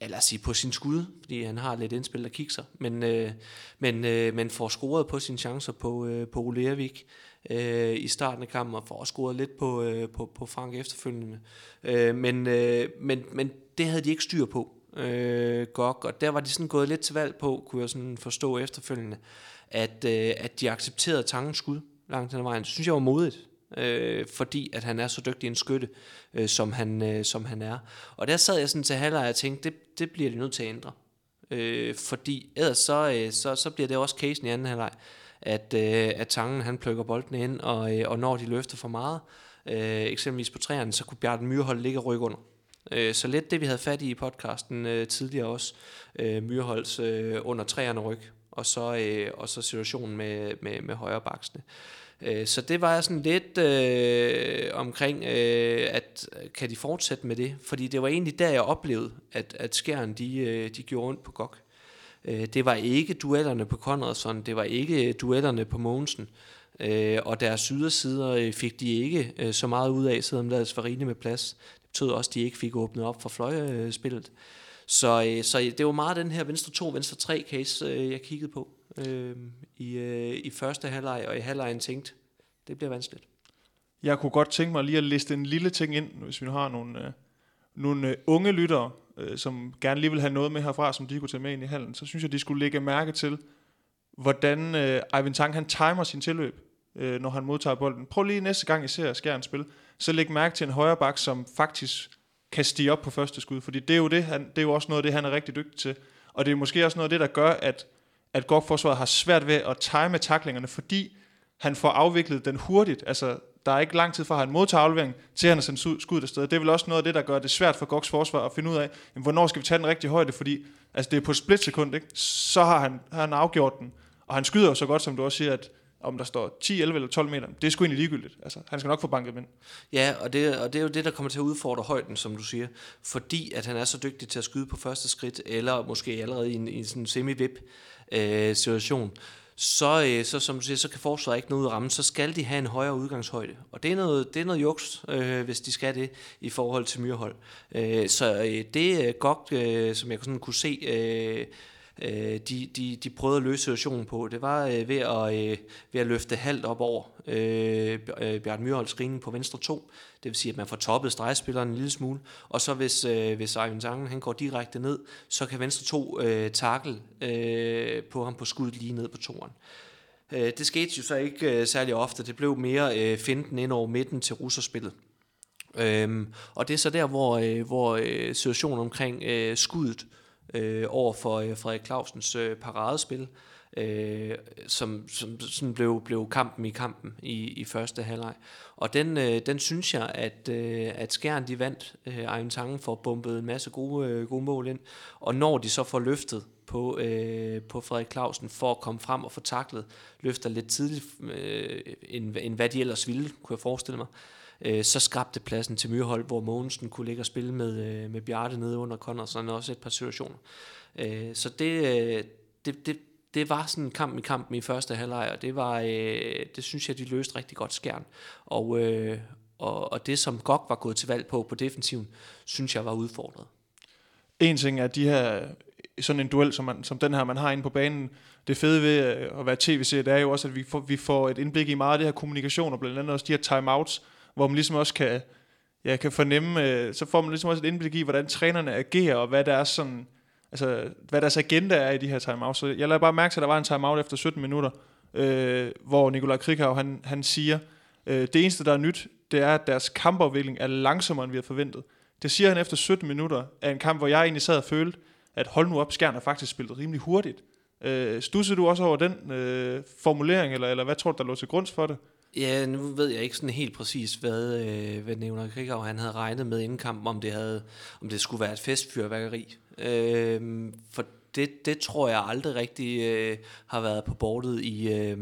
ja, lad os sige, på sin skud, fordi han har lidt indspil, der kigger, men, øh, men, øh, men får scoret på sine chancer på, øh, på Ulervik øh, i starten af kampen, og får scoret lidt på, øh, på, på Frank efterfølgende. Øh, men, øh, men, men det havde de ikke styr på, øh, GOG, og der var de sådan gået lidt til valg på, kunne jeg sådan forstå efterfølgende, at, øh, at de accepterede Tangens skud, langt hen ad vejen. Det synes jeg var modigt, øh, fordi at han er så dygtig en skytte, øh, som, han, øh, som han er. Og der sad jeg sådan til halvleg og tænkte, det, det bliver de nødt til at ændre. Øh, fordi ellers så, øh, så, så bliver det også casen i anden halvleg, at, øh, at Tangen han plukker bolden ind, og, øh, og når de løfter for meget, øh, eksempelvis på træerne, så kunne Bjarten Myrhold ligge og rykke under. Øh, så lidt det, vi havde fat i i podcasten øh, tidligere også, øh, Myrholds øh, under træerne ryg, og så, øh, og så situationen med, med, med højre baksene. Øh, Øh, så det var sådan lidt øh, omkring, øh, at kan de fortsætte med det? Fordi det var egentlig der, jeg oplevede, at, at skæren de, øh, de gjorde ondt på Gok. Øh, det var ikke duellerne på Conradson, det var ikke duellerne på Mogensen. Øh, og deres ydersider øh, fik de ikke øh, så meget ud af, selvom der var Svarine med plads. Det betød også, at de ikke fik åbnet op for fløjespillet. Så, øh, så det var meget den her venstre 2, venstre 3 case, øh, jeg kiggede på øh, i, øh, i første halvleg, og i halvlejen tænkte, det bliver vanskeligt. Jeg kunne godt tænke mig lige at liste en lille ting ind, hvis vi nu har nogle, øh, nogle øh, unge lyttere, øh, som gerne lige vil have noget med herfra, som de kunne tage med ind i hallen, så synes jeg, de skulle lægge mærke til, hvordan øh, Ivan Tang han timer sin tilløb, øh, når han modtager bolden. Prøv lige næste gang, I ser Skjern spil, så læg mærke til en højre bak, som faktisk kan stige op på første skud, fordi det er jo, det, han, det er jo også noget af det, han er rigtig dygtig til. Og det er måske også noget af det, der gør, at, at GOG-forsvaret har svært ved at time taklingerne, fordi han får afviklet den hurtigt. Altså, der er ikke lang tid fra, at han modtager aflevering, til han er sendt skuddet afsted. Det er vel også noget af det, der gør det svært for Goks forsvar at finde ud af, jamen, hvornår skal vi tage den rigtige højde, fordi altså, det er på et splitsekund, ikke? så har han, har han afgjort den. Og han skyder jo så godt, som du også siger, at om der står 10, 11 eller 12 meter, det er sgu egentlig ligegyldigt. Altså, han skal nok få banket ind. Ja, og det, og det er jo det, der kommer til at udfordre højden, som du siger. Fordi at han er så dygtig til at skyde på første skridt, eller måske allerede i en, i en sådan semi-vip øh, situation, så, øh, så som du siger, så kan forsvaret ikke nå ud af ramme, så skal de have en højere udgangshøjde. Og det er noget, det er noget juks, øh, hvis de skal det, i forhold til myrhold. Øh, så øh, det er godt, øh, som jeg sådan kunne se, øh, øh, de, de, de prøvede at løse situationen på. Det var øh, ved, at, øh, ved at løfte halvt op over øh, øh Bjørn Myrholds screening på venstre 2. Det vil sige, at man får toppet stregspilleren en lille smule. Og så hvis, øh, hvis Ivan Tangen han går direkte ned, så kan venstre to øh, takle øh, på ham på skuddet lige ned på toren. Øh, det skete jo så ikke øh, særlig ofte. Det blev mere øh, finten ind over midten til russerspillet. Øhm, og det er så der, hvor, øh, hvor øh, situationen omkring øh, skuddet øh, over for øh, Frederik Clausens øh, paradespil, øh, som, som sådan blev, blev kampen i kampen i, i første halvleg. Og den, øh, den synes jeg, at, øh, at Skjern de vandt. Øh, Ejn Tangen får bumpet en masse gode, øh, gode mål ind. Og når de så får løftet på, øh, på Frederik Clausen for at komme frem og få taklet, løfter lidt tidligt, øh, end, end hvad de ellers ville, kunne jeg forestille mig, øh, så skabte pladsen til Myrhold, hvor Mogensen kunne ligge og spille med, øh, med Bjarte nede under Connorsen, og også et par situationer. Øh, så det, øh, det, det, det var sådan en kamp i kampen i første halvleg, og det, var, øh, det synes jeg, de løste rigtig godt skærn. Og, øh, og, og det, som Gok var gået til valg på på defensiven, synes jeg var udfordret. En ting er de her sådan en duel, som, man, som den her, man har inde på banen. Det fede ved øh, at være tv-serie, det er jo også, at vi får, vi får et indblik i meget af det her kommunikation, og blandt andet også de her timeouts, hvor man ligesom også kan, ja, kan fornemme, øh, så får man ligesom også et indblik i, hvordan trænerne agerer, og hvad der er sådan, altså, hvad deres agenda er i de her timeouts. Så jeg lader bare mærke til, at der var en timeout efter 17 minutter, øh, hvor Nikolaj Krikau, han, han siger, øh, det eneste, der er nyt, det er, at deres kampafvikling er langsommere, end vi har forventet. Det siger han efter 17 minutter af en kamp, hvor jeg egentlig sad og følte, at hold nu op, Skjern har faktisk spillet rimelig hurtigt. Øh, stusser du også over den øh, formulering, eller, eller hvad tror du, der lå til grund for det? Ja, nu ved jeg ikke sådan helt præcis, hvad, øh, hvad Nævner Krikau han havde regnet med inden kampen, om det, havde, om det skulle være et festfyrværkeri. Øh, for det, det tror jeg aldrig rigtig øh, har været på bordet i, øh,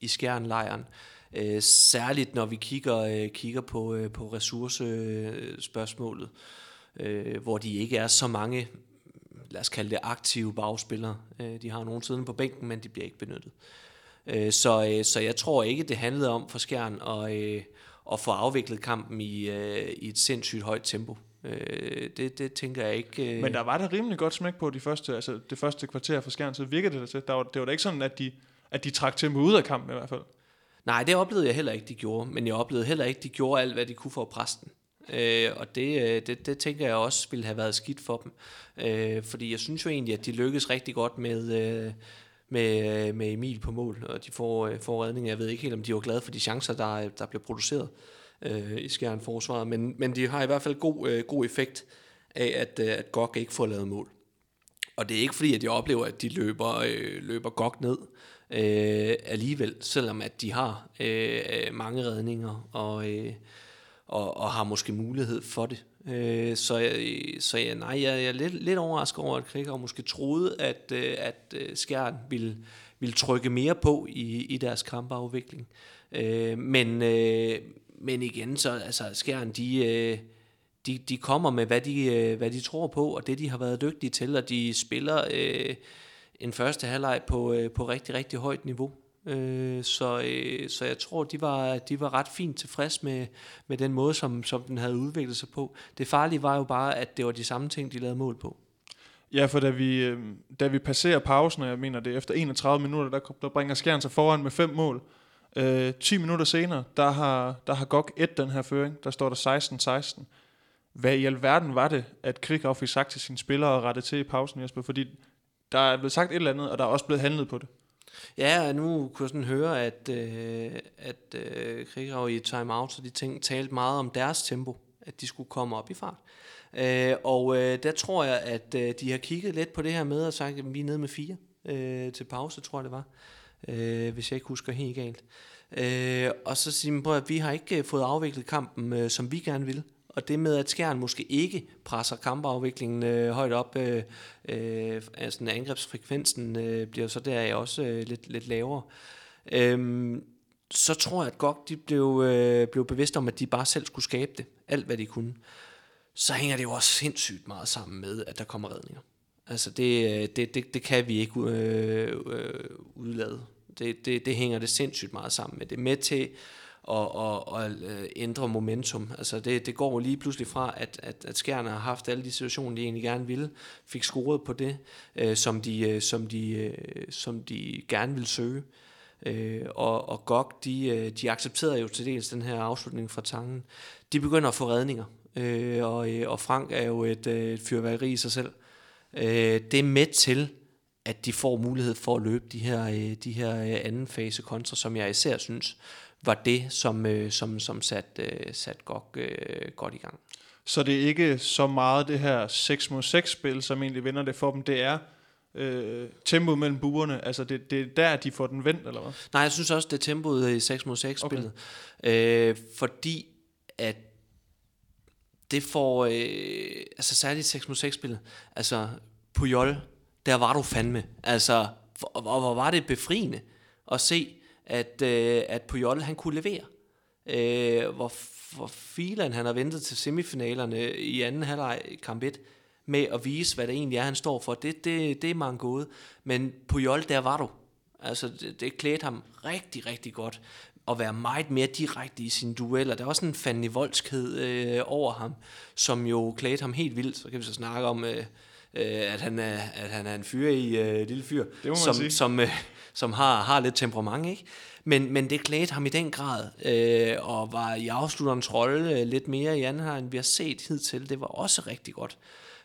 i Skjernlejren. Øh, særligt når vi kigger, øh, kigger på, øh, på ressourcespørgsmålet, øh, hvor de ikke er så mange, lad os kalde det aktive bagspillere. Øh, de har nogen siden på bænken, men de bliver ikke benyttet. Øh, så, øh, så jeg tror ikke, det handlede om for Skjern at, øh, at få afviklet kampen i, øh, i et sindssygt højt tempo. Øh, det, det tænker jeg ikke. Øh. Men der var der rimelig godt smæk på de første, altså det første kvarter for Skjern, så virkede det til. Der var, det var da ikke sådan, at de, at de trak tempo ud af kampen i hvert fald. Nej, det oplevede jeg heller ikke, de gjorde. Men jeg oplevede heller ikke, de gjorde alt, hvad de kunne for den. Øh, og det, øh, det, det tænker jeg også ville have været skidt for dem. Øh, fordi jeg synes jo egentlig, at de lykkedes rigtig godt med, øh, med, med Emil på mål, og de får, øh, får redning. Jeg ved ikke helt, om de var glade for de chancer, der, der blev produceret øh, i Skjern forsvaret, men, men de har i hvert fald god, øh, god effekt af, at, øh, at Gok ikke får lavet mål. Og det er ikke fordi, at jeg oplever, at de løber, øh, løber Gok ned øh, alligevel, selvom at de har øh, mange redninger og, øh, og, og har måske mulighed for det. Øh, så så jeg, nej, jeg, jeg er lidt, lidt overrasket over, at Krikker måske troede, at, øh, at øh, Skjern ville, ville trykke mere på i, i deres kampafvikling. Øh, men, øh, men igen, så altså, Skjern, de, øh, de, de kommer med, hvad de, øh, hvad de tror på, og det, de har været dygtige til, og de spiller øh, en første halvleg på, øh, på rigtig, rigtig højt niveau. Øh, så, øh, så jeg tror, de var, de var ret fint tilfreds med, med den måde, som, som den havde udviklet sig på. Det farlige var jo bare, at det var de samme ting, de lavede mål på. Ja, for da vi, øh, da vi passerer pausen, og jeg mener det efter 31 minutter, der, der bringer Skjern sig foran med fem mål. Øh, 10 minutter senere, der har, der har GOG et den her føring. Der står der 16-16. Hvad i alverden var det, at Krikov fik sagt til sine spillere og rette til i pausen, Jesper? Fordi der er blevet sagt et eller andet, og der er også blevet handlet på det. Ja, og nu kunne jeg sådan høre, at, øh, at øh, Krikov i timeout, så de ting, talte meget om deres tempo, at de skulle komme op i fart. Øh, og øh, der tror jeg, at øh, de har kigget lidt på det her med og sagt, at vi er nede med fire øh, til pause, tror jeg det var, øh, hvis jeg ikke husker helt galt. Øh, og så siger man, at vi har ikke øh, fået afviklet kampen, øh, som vi gerne vil. Og det med, at Skjern måske ikke presser kampafviklingen øh, højt op, øh, øh, altså angrebsfrekvensen øh, bliver så der også øh, lidt, lidt lavere. Øh, så tror jeg, at GOG de blev, øh, blev bevidste om, at de bare selv skulle skabe det, alt hvad de kunne. Så hænger det jo også sindssygt meget sammen med, at der kommer redninger. Altså det, øh, det, det, det kan vi ikke øh, øh, udlade. Det, det, det hænger det sindssygt meget sammen med. Det er med til og, og, og ændre momentum. Altså det, det går lige pludselig fra, at, at, at skærne har haft alle de situationer, de egentlig gerne ville, fik scoret på det, øh, som, de, øh, som, de, øh, som de gerne vil søge. Øh, og, og GOG, de, øh, de accepterede jo til dels den her afslutning fra tangen. De begynder at få redninger, øh, og, øh, og Frank er jo et, øh, et fyrværkeri i sig selv. Øh, det er med til, at de får mulighed for at løbe de her, de her anden fase kontra, som jeg især synes var det, som, øh, som, som satte øh, sat godt, øh, godt i gang. Så det er ikke så meget det her 6 mod 6 spil, som egentlig vinder det for dem. Det er øh, tempoet mellem buerne. Altså det, det er der, de får den vendt, eller hvad? Nej, jeg synes også, det er tempoet i 6 mod 6 spillet. Okay. Øh, fordi at det får, øh, altså særligt 6 mod 6 spillet, altså Puyol, der var du fandme. Altså, hvor, hvor var det befriende at se, at, øh, at Puyol han kunne levere. Øh, hvor, hvor filen han har ventet til semifinalerne i anden halvleg kamp 1 med at vise, hvad det egentlig er, han står for. Det, det, det er mange gode. Men Puyol, der var du. Altså, det, det klædte ham rigtig, rigtig godt at være meget mere direkte i sine dueller. Der var også en fandenivoldskhed øh, over ham, som jo klædte ham helt vildt. Så kan vi så snakke om, øh, øh, at, han er, at han er en fyr i øh, lille fyr, som, sige. som, øh, som har, har lidt temperament, ikke? Men, men det klædte ham i den grad, øh, og var i afslutterens rolle øh, lidt mere i anden her, end vi har set hidtil. Det var også rigtig godt.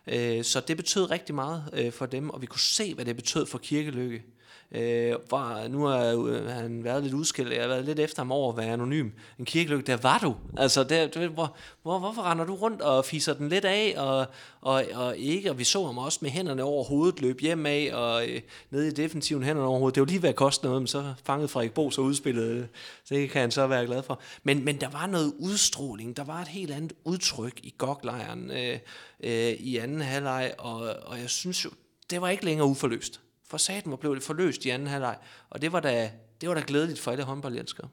Øh, så det betød rigtig meget øh, for dem, og vi kunne se, hvad det betød for Kirkelykke. Øh, var, øh, nu har øh, han været lidt udskilt, jeg har været lidt efter ham over at være anonym. En kirkelykke, der var du. Altså, der, du ved, hvor, hvor, hvorfor render du rundt og fiser den lidt af, og, og, og ikke, og vi så ham også med hænderne over hovedet løbe hjem af, og øh, nede i defensiven hænderne over hovedet. Det var lige ved at koste noget, men så fangede Frederik Bo så udspillet. Så Det kan han så være glad for. Men, men der var noget udstråling, der var et helt andet udtryk i goklejren øh, øh, i anden halvleg, og, og jeg synes jo, det var ikke længere uforløst. For satan hvor blev det forløst i anden halvleg, og det var da, det var da glædeligt for alle håndboldelskere.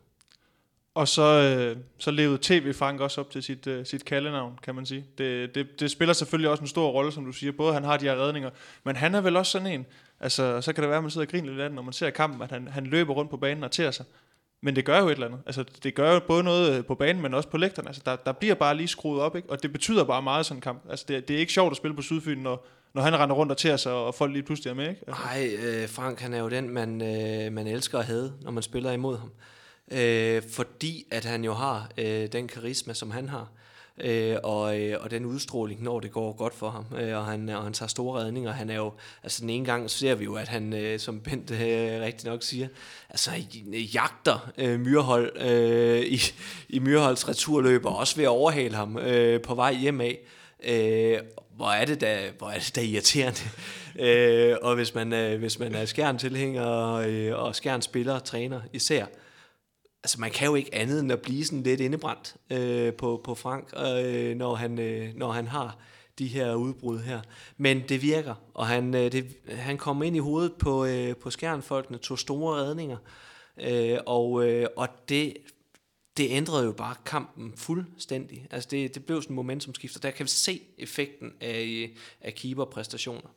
Og så, øh, så levede TV Frank også op til sit, øh, sit kaldenavn, kan man sige. Det, det, det spiller selvfølgelig også en stor rolle, som du siger. Både han har de her redninger, men han er vel også sådan en. Altså, så kan det være, at man sidder og griner lidt af den, når man ser kampen, at han, han løber rundt på banen og tærer sig. Men det gør jo et eller andet. Altså, det gør jo både noget øh, på banen, men også på lægterne. Altså, der, der bliver bare lige skruet op, ikke? Og det betyder bare meget sådan en kamp. Altså, det, det er ikke sjovt at spille på Sydfyn, når, når han render rundt og ter sig, og folk lige pludselig er med, ikke? Altså, Nej, øh, Frank han er jo den, man, øh, man elsker at have, når man spiller imod ham. Øh, fordi at han jo har øh, den karisma, som han har. Øh, og, øh, og den udstråling, når det går godt for ham, øh, og, han, og han tager store redninger. Han er jo, altså den ene gang ser vi jo, at han, øh, som Bent øh, rigtig nok siger, altså jagter øh, Myrhold øh, i, i Myrholds returløb, og også ved at overhale ham øh, på vej hjem af. Øh, hvor er det da, hvor er det da irriterende. øh, og hvis man, øh, hvis man er skærn-tilhænger øh, og skærn-spiller, træner især, altså man kan jo ikke andet end at blive sådan lidt indebrændt øh, på, på Frank, øh, når, han, øh, når han har de her udbrud her. Men det virker, og han, øh, det, han kom ind i hovedet på, øh, på skærnfolkene, tog store redninger, øh, og, øh, og det, det ændrede jo bare kampen fuldstændig. Altså det, det blev sådan en momentumskifter. Der kan vi se effekten af, af keeperpræstationer.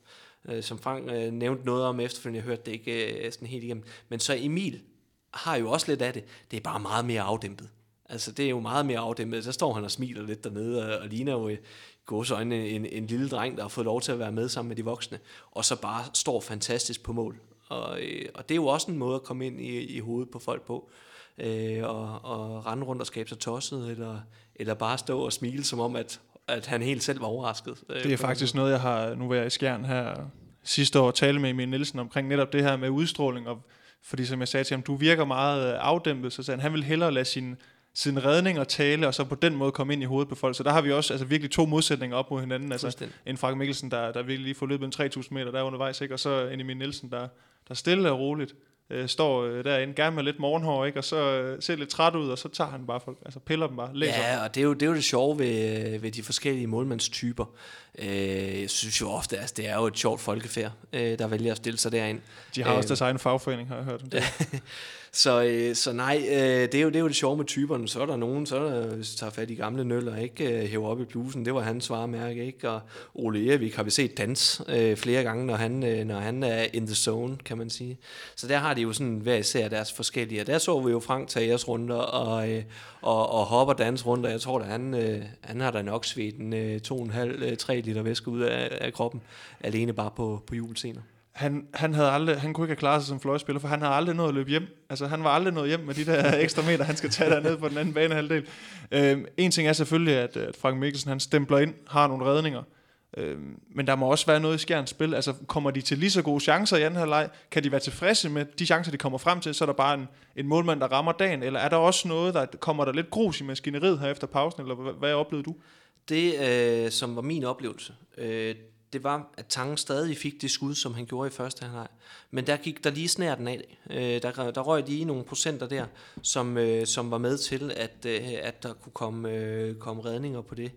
Øh, som Frank øh, nævnte noget om efterfølgende, jeg hørte det ikke øh, sådan helt igennem. Men så Emil har jo også lidt af det. Det er bare meget mere afdæmpet. Altså, det er jo meget mere afdæmpet. Så står han og smiler lidt dernede, og, og ligner jo i gåsøjne en, en lille dreng, der har fået lov til at være med sammen med de voksne, og så bare står fantastisk på mål. Og, øh, og det er jo også en måde at komme ind i, i hovedet på folk på, øh, og, og rende rundt og skabe sig tosset, eller, eller bare stå og smile, som om, at, at han helt selv var overrasket. øh, Det er faktisk noget, jeg har, nu var jeg i Skjern her sidste år, tale med Emil Nielsen omkring netop det her med udstråling, og fordi som jeg sagde til ham, du virker meget øh, afdæmpet, så sagde han, han vil hellere lade sin, sin redninger tale, og så på den måde komme ind i hovedet på folk. Så der har vi også altså, virkelig to modsætninger op mod hinanden. Altså, en Frank Mikkelsen, der, der virkelig lige får løbet en 3.000 meter der undervejs, ikke? og så en Emil Nielsen, der, der stille og roligt øh, står øh, derinde, gerne med lidt morgenhår, ikke? og så øh, ser lidt træt ud, og så tager han bare folk, altså piller dem bare, læser. Ja, og det er, jo, det er jo det sjove ved, ved de forskellige målmandstyper. Øh, jeg synes jo ofte, at altså, det er jo et sjovt folkefærd, øh, der vælger at stille sig derind. De har også Øh, deres egen fagforening, har jeg hørt. Det. Så, øh, så nej, øh, det, er jo, det er jo det sjove med typerne. Så er der nogen, så er der, hvis tager fat i gamle nøller, ikke øh, hæver op i blusen. Det var hans varemærke, ikke? Og Ole Ervik har vi set dans øh, flere gange, når han, øh, når han er in the zone, kan man sige. Så der har de jo sådan hver især deres forskellige. Og der så vi jo Frank tage jeres runder og, øh, og, og hopper dans runder. Jeg tror, at han, øh, han har da nok svedt en øh, 2,5-3 øh, liter væske ud af, af kroppen, alene bare på, på julescener. Han, han, havde aldrig, han kunne ikke have klaret sig som fløjspiller, for han havde aldrig nået at løbe hjem. Altså, han var aldrig nået hjem med de der ekstra meter, han skal tage dernede på den anden banehalvdel. Øhm, en ting er selvfølgelig, at, at Frank Mikkelsen han stempler ind, har nogle redninger. Øhm, men der må også være noget i skærens spil. Altså, kommer de til lige så gode chancer i anden halvleg? Kan de være tilfredse med de chancer, de kommer frem til? Så er der bare en, en målmand, der rammer dagen. Eller er der også noget, der kommer der lidt grus i maskineriet her efter pausen? Eller hvad, hvad oplevede du? Det, øh, som var min oplevelse, øh, det var, at Tangen stadig fik det skud, som han gjorde i første halvleg. Men der gik der lige snærten af. Øh, der, der røg lige nogle procenter der, som, øh, som var med til, at, øh, at der kunne komme, øh, komme redninger på det.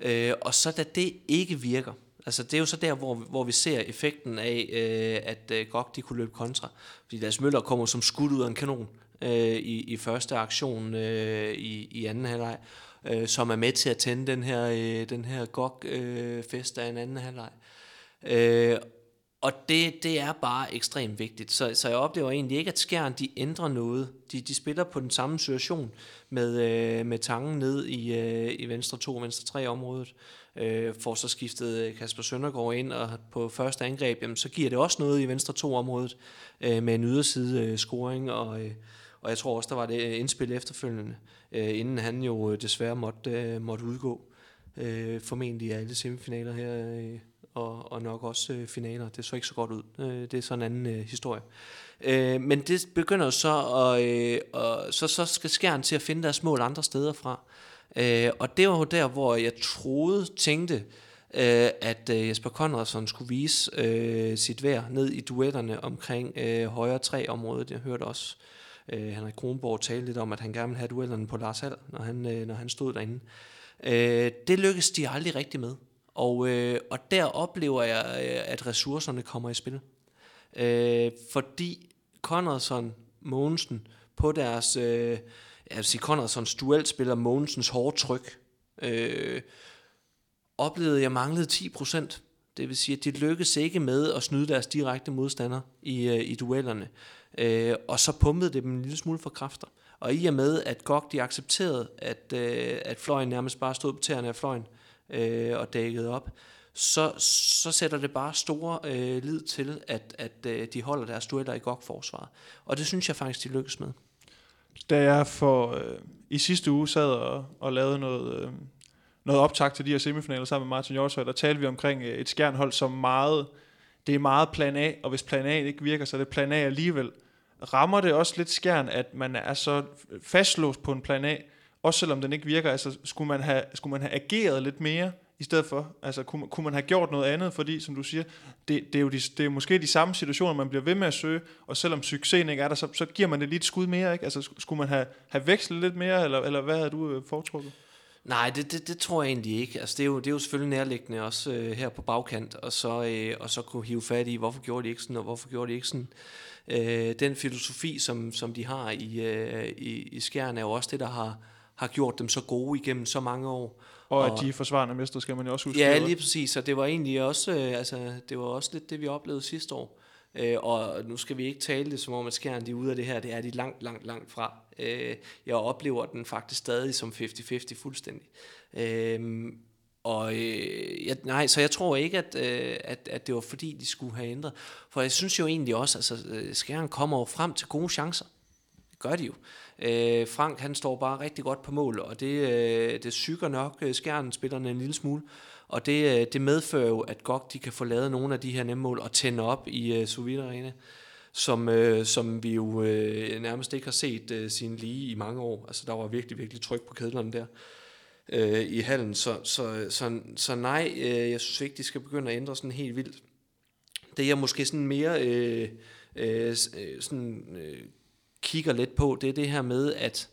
Øh, og så da det ikke virker, altså det er jo så der, hvor, hvor vi ser effekten af, øh, at øh, Gok de kunne løbe kontra. Fordi Lars Møller kommer som skud ud af en kanon øh, i, i første aktion øh, i, i anden halvleg øh, som er med til at tænde den her, øh, den her GOG-fest øh, af en anden halvleg. Øh, og det, det er bare ekstremt vigtigt. Så, så jeg oplever egentlig ikke, at skæren de ændrer noget. De, de spiller på den samme situation med, øh, med tangen ned i, øh, i venstre 2 og venstre 3 området. øh, får så skiftet øh, Kasper Søndergaard ind, og på første angreb, jamen, så giver det også noget i venstre 2 området øh, med en yderside øh, scoring, og, øh, og jeg tror også, der var det øh, indspil efterfølgende, øh, inden han jo øh, desværre måtte, øh, måtte udgå, øh, formentlig i alle semifinaler her, øh, og, og nok også øh, finaler. Det så ikke så godt ud. Øh, det er sådan en anden øh, historie. Øh, men det begynder så, at, øh, og så, så skal skæren til at finde deres mål andre steder fra. Øh, og det var jo der, hvor jeg troede, tænkte, øh, at øh, Jesper Conradsen skulle vise øh, sit værd ned i duetterne omkring øh, højre tre området. Jeg hørte også øh, Øh, Henrik Kronborg tale lidt om, at han gerne ville have duellerne på Lars Hall, når han, øh, når han stod derinde. Øh, det lykkedes de aldrig rigtig med. Og, øh, og der oplever jeg, øh, at ressourcerne kommer i spil. Øh, fordi Conradson, Mogensen, på deres, øh, jeg vil sige, Conradsons duel spiller Mogensens hårde tryk, øh, oplevede jeg manglede 10%. Det vil sige, at de lykkedes ikke med at snyde deres direkte modstander i, øh, i duellerne. Øh, og så pumpede det dem en lille smule for kræfter. Og i og med, at GOG de accepterede, at, øh, at fløjen nærmest bare stod på tæerne af fløjen øh, og dækkede op, så, så sætter det bare store øh, lid til, at, at øh, de holder deres dueller i GOG-forsvaret. Og det synes jeg faktisk, de lykkes med. Da jeg for øh, i sidste uge sad og, og lavede noget, øh, noget optag til de her semifinaler sammen med Martin Jorshøj, der talte vi omkring øh, et skjernhold, som meget, det er meget plan A, og hvis plan A ikke virker, så er det plan A alligevel. Rammer det også lidt skærn, at man er så fastlåst på en plan A, også selvom den ikke virker, altså skulle man have, skulle man have ageret lidt mere, i stedet for? Altså, kunne, kunne man have gjort noget andet? Fordi, som du siger, det, det, er jo de, det er måske de samme situationer, man bliver ved med at søge, og selvom succesen ikke er der, så, så giver man det lige et skud mere, ikke? Altså, skulle man have, have vekslet lidt mere, eller, eller hvad havde du øh, foretrukket? Nej, det, det, det tror jeg egentlig ikke. Altså, det, er jo, det er jo selvfølgelig nærliggende også øh, her på bagkant, og så, øh, og så kunne hive fat i, hvorfor gjorde de ikke sådan, og hvorfor gjorde de ikke sådan. Øh, den filosofi, som, som de har i, øh, i, i skærne, er jo også det, der har, har gjort dem så gode igennem så mange år. Og, at de er forsvarende mester, skal man jo også huske. Ja, lige præcis, og det var egentlig også, øh, altså, det var også lidt det, vi oplevede sidste år. Øh, og nu skal vi ikke tale det som om, at skæren de er ude af det her, det er de langt, langt, langt fra. Øh, jeg oplever den faktisk stadig som 50-50 fuldstændig. Øh, og øh, jeg, nej, så jeg tror ikke, at, øh, at, at det var fordi, de skulle have ændret. For jeg synes jo egentlig også, at altså, øh, skæren kommer jo frem til gode chancer. Det gør de jo. Øh, Frank han står bare rigtig godt på mål, og det, øh, det syger nok øh, skærnen spillerne en lille smule. Og det, øh, det medfører jo, at GOG de kan få lavet nogle af de her nemme mål og tænde op i øh, Sovjet Arena, som, øh, som vi jo øh, nærmest ikke har set øh, sin lige i mange år. Altså der var virkelig, virkelig tryk på kedlerne der øh, i hallen. Så, så, så, så nej, øh, jeg synes ikke, de skal begynde at ændre sådan helt vildt. Det jeg måske sådan mere øh, øh, øh sådan, øh, kigger lidt på, det er det her med, at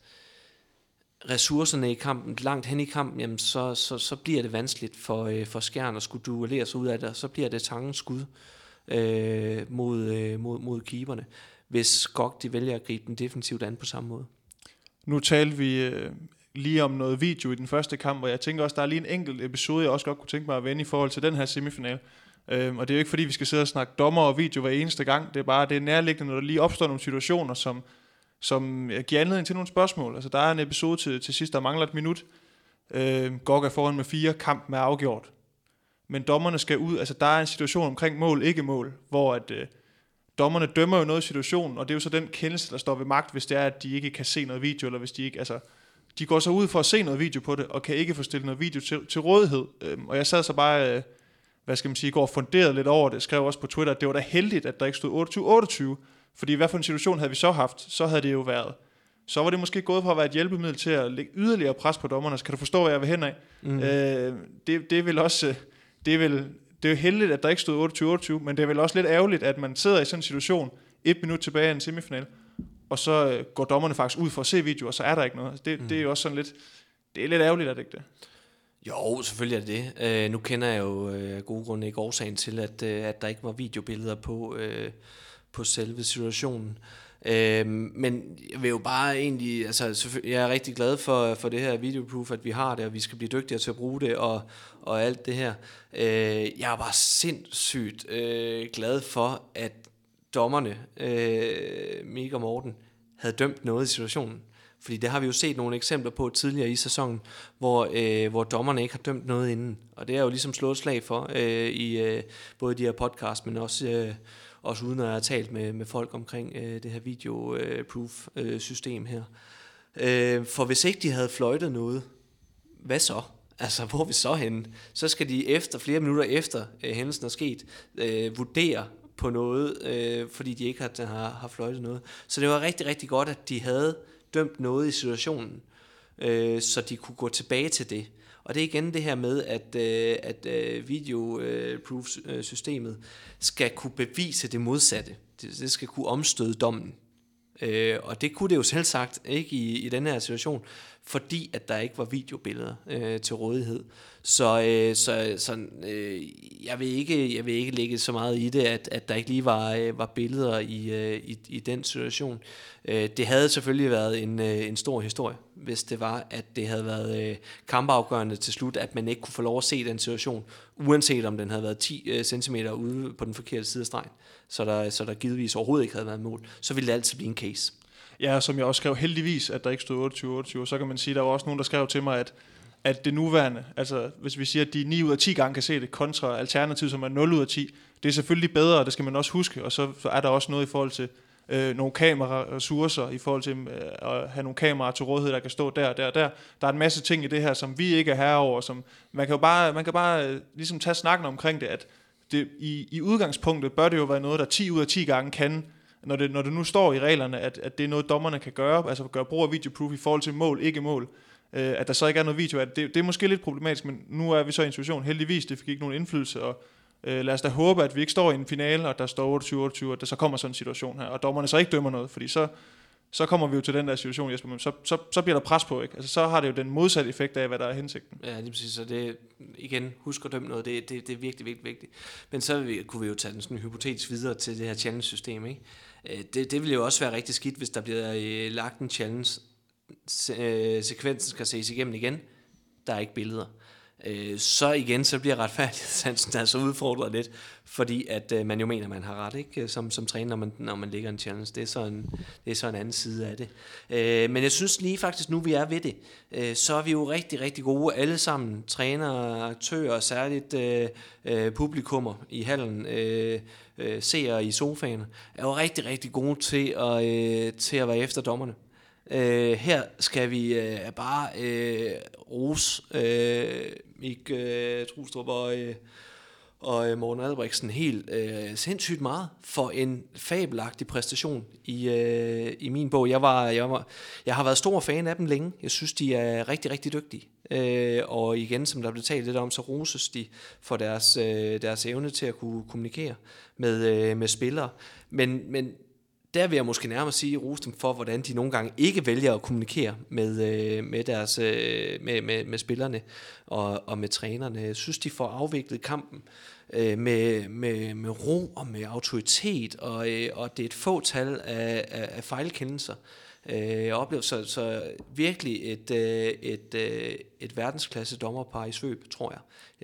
ressourcerne i kampen, langt hen i kampen, jamen så, så, så bliver det vanskeligt for, øh, for skærn at skulle duellere sig ud af det, og så bliver det tangens skud øh, mod, øh, mod, mod keeperne, hvis GOG de vælger at gribe den defensivt an på samme måde. Nu talte vi øh, lige om noget video i den første kamp, og jeg tænker også, der er lige en enkelt episode, jeg også godt kunne tænke mig at vende i forhold til den her semifinal. Øhm, og det er jo ikke fordi, vi skal sidde og snakke dommer og video hver eneste gang. Det er bare det er nærliggende, når der lige opstår nogle situationer, som, som giver anledning til nogle spørgsmål. Altså, der er en episode til, til sidst, der mangler et minut. Øh, Gok er foran med fire, kamp med afgjort. Men dommerne skal ud, altså der er en situation omkring mål, ikke mål, hvor at, øh, dommerne dømmer jo noget i situationen, og det er jo så den kendelse, der står ved magt, hvis det er, at de ikke kan se noget video, eller hvis de ikke, altså, de går så ud for at se noget video på det, og kan ikke få stillet noget video til, til rådighed. Øhm, og jeg sad så bare, øh, hvad skal man sige, går funderet lidt over det, skrev også på Twitter, at det var da heldigt, at der ikke stod 28-28, fordi hvad for en situation havde vi så haft? Så havde det jo været, så var det måske gået på at være et hjælpemiddel til at lægge yderligere pres på dommerne. Så kan du forstå, hvad jeg vil hen af? Mm. Øh, det, det vil også, det er vel, det er jo heldigt, at der ikke stod 28-28, men det er vel også lidt ærgerligt, at man sidder i sådan en situation, et minut tilbage i en semifinal, og så øh, går dommerne faktisk ud for at se video, og så er der ikke noget. Det, mm. det er jo også sådan lidt, det er lidt ærgerligt, er det ikke det? Jo, selvfølgelig er det det. Øh, nu kender jeg jo øh, gode grunde ikke årsagen til, at, øh, at der ikke var videobilleder på, øh, på selve situationen. Øh, men jeg vil jo bare egentlig, altså jeg er rigtig glad for, for det her videoproof, at vi har det, og vi skal blive dygtigere til at bruge det, og, og alt det her. Øh, jeg er bare sindssygt øh, glad for, at dommerne, øh, Mik og Morten, havde dømt noget i situationen. Fordi det har vi jo set nogle eksempler på tidligere i sæsonen, hvor, øh, hvor dommerne ikke har dømt noget inden. Og det er jo ligesom slået slag for øh, i øh, både de her podcast, men også, øh, også uden at jeg har talt med, med folk omkring øh, det her video-proof-system øh, her. Øh, for hvis ikke de havde fløjtet noget, hvad så? Altså, hvor er vi så henne? Så skal de efter, flere minutter efter øh, hændelsen er sket, øh, vurdere på noget, øh, fordi de ikke har, har, har fløjtet noget. Så det var rigtig, rigtig godt, at de havde dømt noget i situationen, øh, så de kunne gå tilbage til det. Og det er igen det her med, at, øh, at øh, video-proof-systemet skal kunne bevise det modsatte. Det, det skal kunne omstøde dommen. Øh, og det kunne det jo selv sagt ikke i, i den her situation, fordi at der ikke var videobilleder øh, til rådighed. Så, øh, så, sådan, øh, jeg, vil ikke, jeg vil ikke lægge så meget i det, at, at der ikke lige var, øh, var billeder i, øh, i, i den situation. Øh, det havde selvfølgelig været en, øh, en stor historie, hvis det var, at det havde været øh, kampafgørende til slut, at man ikke kunne få lov at se den situation, uanset om den havde været 10 øh, cm ude på den forkerte side af stregen, så der, så der givetvis overhovedet ikke havde været mål, så ville det altid blive en case. Ja, som jeg også skrev heldigvis, at der ikke stod 28-28, så kan man sige, der var også nogen, der skrev til mig, at at det nuværende, altså hvis vi siger, at de 9 ud af 10 gange kan se det, kontra alternativ, som er 0 ud af 10, det er selvfølgelig bedre, og det skal man også huske, og så er der også noget i forhold til øh, nogle kameraressourcer, i forhold til øh, at have nogle kameraer til rådighed, der kan stå der og der og der. Der er en masse ting i det her, som vi ikke er herover, som man kan jo bare, man kan bare øh, ligesom tage snakken omkring det, at det, i, i udgangspunktet bør det jo være noget, der 10 ud af 10 gange kan, når det, når det nu står i reglerne, at, at det er noget, dommerne kan gøre, altså gøre brug af videoproof i forhold til mål, ikke mål, øh, at der så ikke er noget video af det, det, det er måske lidt problematisk, men nu er vi så i en situation, heldigvis, det fik ikke nogen indflydelse, og øh, lad os da håbe, at vi ikke står i en finale, og der står 28-28, at der så kommer sådan en situation her, og dommerne så ikke dømmer noget, fordi så, så kommer vi jo til den der situation, Jesper, men så, så, så bliver der pres på, ikke? Altså, så har det jo den modsatte effekt af, hvad der er hensigten. Ja, lige præcis, så det, igen, husk at dømme noget, det, det, det er virkelig, virkelig vigtigt. Men så vi, kunne vi jo tage den sådan hypotetisk videre til det her challenge-system, ikke? Øh, det, det vil jo også være rigtig skidt, hvis der bliver øh, lagt en challenge, Se, øh, sekvensen skal ses igennem igen, der er ikke billeder. Øh, så igen, så bliver retfærdighedssansen altså udfordret lidt, fordi at øh, man jo mener, man har ret, ikke? Som, som træner, når man, når man ligger en challenge. Det er, så en, det er så en anden side af det. Øh, men jeg synes lige faktisk, nu vi er ved det, øh, så er vi jo rigtig, rigtig gode alle sammen. Trænere, aktører, særligt øh, øh, publikummer i hallen, øh, øh, seere i sofaen, er jo rigtig, rigtig gode til at, øh, til at være efter dommerne. Øh, her skal vi øh, bare øh, rose øh, Mik øh, Trustrup og, øh, og øh, Morten Albrechtsen helt øh, sindssygt meget for en fabelagtig præstation i, øh, i min bog. Jeg, var, jeg, var, jeg har været stor fan af dem længe. Jeg synes, de er rigtig, rigtig dygtige. Øh, og igen, som der blev talt lidt om, så roses de for deres, øh, deres evne til at kunne kommunikere med, øh, med spillere. Men, men der vil jeg måske nærmere sige, rose dem for, hvordan de nogle gange ikke vælger at kommunikere med, øh, med, deres, øh, med, med, med spillerne og, og med trænerne. Jeg synes, de får afviklet kampen øh, med, med, med ro og med autoritet, og, øh, og det er et fåtal af, af, af fejlkendelser. Øh, jeg oplever så, så virkelig et, øh, et, øh, et verdensklasse dommerpar i svøb, tror jeg.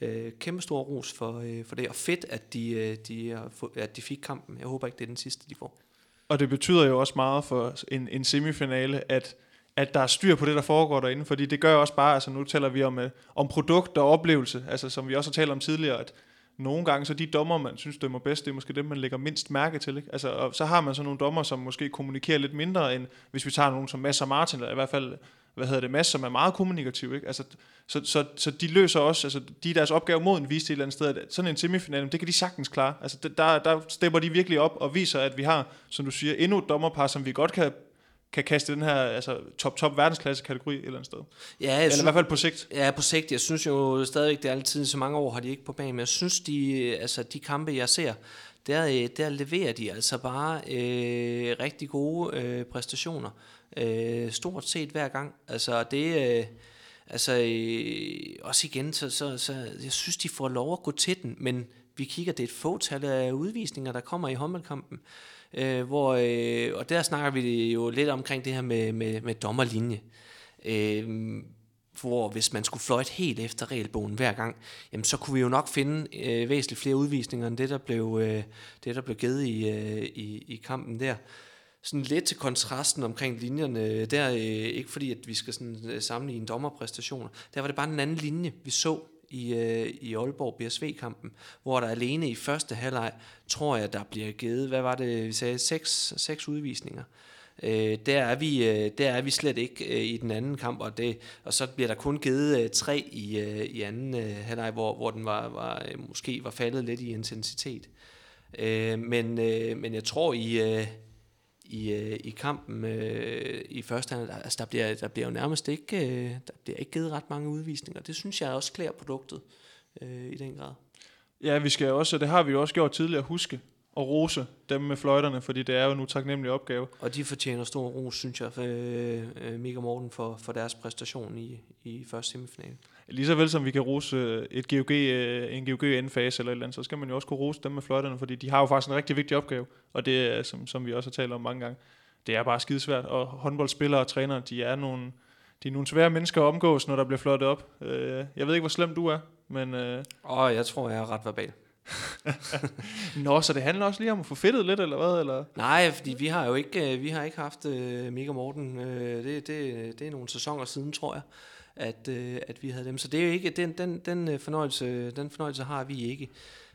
Øh, kæmpe stor ros for, øh, for det, og fedt, at de, øh, de, at de fik kampen. Jeg håber ikke, det er den sidste, de får. Og det betyder jo også meget for en, en semifinale, at, at der er styr på det, der foregår derinde, fordi det gør også bare, altså nu taler vi om, øh, om produkt og oplevelse, altså som vi også har talt om tidligere, at nogle gange så de dommer, man synes dømmer bedst, det er måske dem, man lægger mindst mærke til. Ikke? Altså, og så har man så nogle dommer, som måske kommunikerer lidt mindre, end hvis vi tager nogen som Mads og Martin, eller i hvert fald hvad hedder det, Mads, som er meget kommunikativ, ikke? Altså, så, så, så, de løser også, altså de er deres opgave mod en vise et eller andet sted, at sådan en semifinal, det kan de sagtens klare. Altså der, der stepper de virkelig op og viser, at vi har, som du siger, endnu et dommerpar, som vi godt kan kan kaste den her altså, top-top verdensklasse kategori et eller andet sted. Ja, eller synes, i hvert fald på sigt. Ja, på sigt. Jeg synes jo stadigvæk, det er altid så mange år har de ikke på banen, men jeg synes, de, altså, de kampe, jeg ser, der, der leverer de altså bare øh, rigtig gode øh, præstationer øh, stort set hver gang. Altså det, øh, altså øh, også igen, så, så, så jeg synes, de får lov at gå til den, men vi kigger, det er et fåtal af udvisninger, der kommer i håndboldkampen, øh, hvor, øh, og der snakker vi jo lidt omkring det her med, med, med dommerlinje. Øh, hvor hvis man skulle fløjte helt efter regelbogen hver gang, jamen så kunne vi jo nok finde øh, væsentligt flere udvisninger end det, der blev, øh, det, der blev givet i, øh, i, i kampen der sådan lidt til kontrasten omkring linjerne, øh, der øh, ikke fordi, at vi skal sådan, øh, sammenligne dommerpræstationer, der var det bare en anden linje, vi så i, øh, i Aalborg BSV-kampen, hvor der alene i første halvleg, tror jeg, der bliver givet, hvad var det, vi sagde, seks, seks udvisninger. Øh, der, er vi, øh, der er vi slet ikke øh, i den anden kamp, og, det, og så bliver der kun givet øh, tre i, øh, i anden øh, halvleg, hvor, hvor den var, var, øh, måske var faldet lidt i intensitet. Øh, men, øh, men jeg tror i... Øh, i, øh, i kampen øh, i første halvleg, altså der bliver, der bliver jo nærmest ikke, øh, der bliver ikke givet ret mange udvisninger. Det synes jeg også klæder produktet øh, i den grad. Ja, vi skal også, det har vi jo også gjort tidligere, huske at rose dem med fløjterne, fordi det er jo en utaknemmelig opgave. Og de fortjener stor ros, synes jeg, for, øh, øh Mika Morten for, for deres præstation i, i første semifinale. Lige så vel som vi kan rose øh, et GOG, øh, en GOG endfase eller et eller andet, så skal man jo også kunne rose dem med fløjterne, fordi de har jo faktisk en rigtig vigtig opgave, og det er, som, som vi også har talt om mange gange, det er bare skidesvært, og håndboldspillere og trænere, de er nogle, de er nogle svære mennesker at omgås, når der bliver fløjtet op. Jeg ved ikke, hvor slem du er, men... Åh, oh, jeg tror, jeg er ret verbal. Nå, så det handler også lige om at få fedtet lidt, eller hvad? Eller? Nej, fordi vi har jo ikke, vi har ikke haft uh, Mika Morten. Det, det, det er nogle sæsoner siden, tror jeg, at, øh, at vi havde dem. Så det er jo ikke, den, den, den, øh, fornøjelse, den fornøjelse har vi ikke.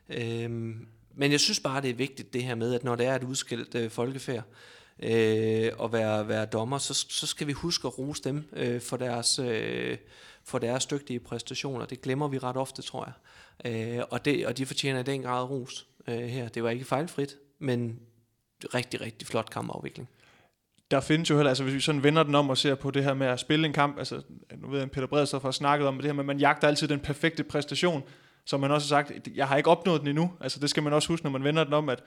Øhm, men jeg synes bare, det er vigtigt det her med, at når det er et udskilt øh, folkefærd, øh, og være, være dommer, så, så skal vi huske at rose dem øh, for, deres, øh, for deres dygtige præstationer. Det glemmer vi ret ofte, tror jeg. Øh, og, det, og de fortjener i den grad ros øh, her. Det var ikke fejlfrit, men rigtig, rigtig flot kampafvikling. Der findes jo heller, altså hvis vi sådan vender den om og ser på det her med at spille en kamp, altså nu ved jeg, Peter Bredstof har snakket om det her med, at man jagter altid den perfekte præstation, som man også har sagt, jeg har ikke opnået den endnu, altså det skal man også huske, når man vender den om, at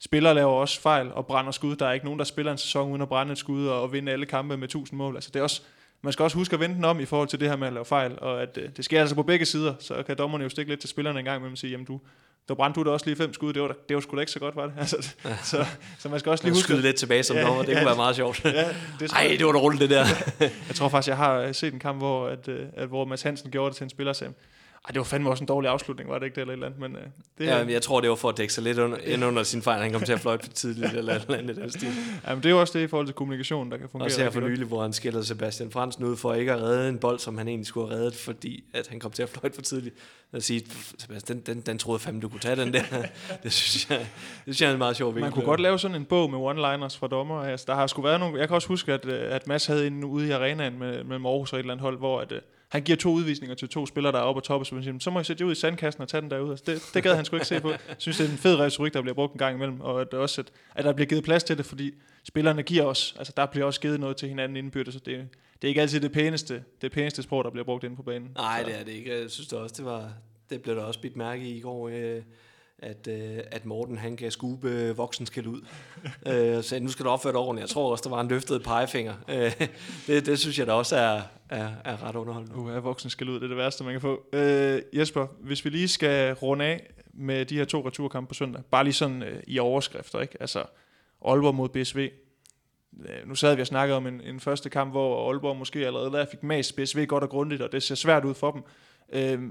spillere laver også fejl og brænder skud, der er ikke nogen, der spiller en sæson uden at brænde et skud og, og vinde alle kampe med 1000 mål, altså det er også, man skal også huske at vende den om i forhold til det her med at lave fejl, og at øh, det sker altså på begge sider, så kan dommerne jo stikke lidt til spillerne en gang med at sige, jamen du, der brændte du da også lige fem skud, det var, det var sgu da ikke så godt, var det? Altså, ja. så, så man skal også lige huske... Skyde lidt tilbage som ja, dommer, det ja, kunne være meget sjovt. Ja, det Ej, det var da rullet det der. jeg tror faktisk, jeg har set en kamp, hvor, at, øh, at, hvor Mads Hansen gjorde det til en spiller, sagde, ej, det var fandme også en dårlig afslutning, var det ikke det eller et eller andet? Men, uh, det, ja, men jeg tror, det var for at dække sig lidt under, ind under sin fejl. Han kom til at fløjte for tidligt eller et eller andet den stil. Ja, men det er jo også det i forhold til kommunikation, der kan fungere. Også her for nylig, hvor han skiller Sebastian Fransen ud for ikke at redde en bold, som han egentlig skulle have reddet, fordi at han kom til at fløjte for tidligt. Og sige, Sebastian, den, den, den troede fandme, du kunne tage den der. det synes jeg, det synes jeg er en meget sjov Man kunne godt lave sådan en bog med one-liners fra dommer. Altså, der har sgu været nogle, jeg kan også huske, at, øh, at Mads havde en ude i arenaen med, med Aarhus og et eller andet hold, hvor at, øh, han giver to udvisninger til to spillere, der er oppe og toppe, så, man siger, så må jeg sætte ud i sandkassen og tage den derude. Altså, det, det gad han sgu ikke se på. Jeg synes, det er en fed retorik, der bliver brugt en gang imellem, og at, også, at, at der bliver givet plads til det, fordi spillerne giver os, altså der bliver også givet noget til hinanden indbyrdes, så det, det er ikke altid det pæneste, det pæneste sprog, der bliver brugt inde på banen. Nej, det er det ikke. Jeg synes det også, det var, det blev der også bidt mærke i i går. Øh at, øh, at Morten han kan skube øh, voksenskæld ud. øh, så nu skal du opføre dig ordentligt. Jeg tror også, der var en løftet pegefinger. Øh, det, det synes jeg da også er, er, er ret underholdende. Uh, er voksenskæld ud, det er det værste, man kan få. Øh, Jesper, hvis vi lige skal runde af med de her to returkampe på søndag, bare lige sådan øh, i overskrifter, ikke? Altså, Aalborg mod BSV. Øh, nu sad vi og snakkede om en, en første kamp, hvor Aalborg måske allerede der fik mas BSV godt og grundigt, og det ser svært ud for dem. Øh,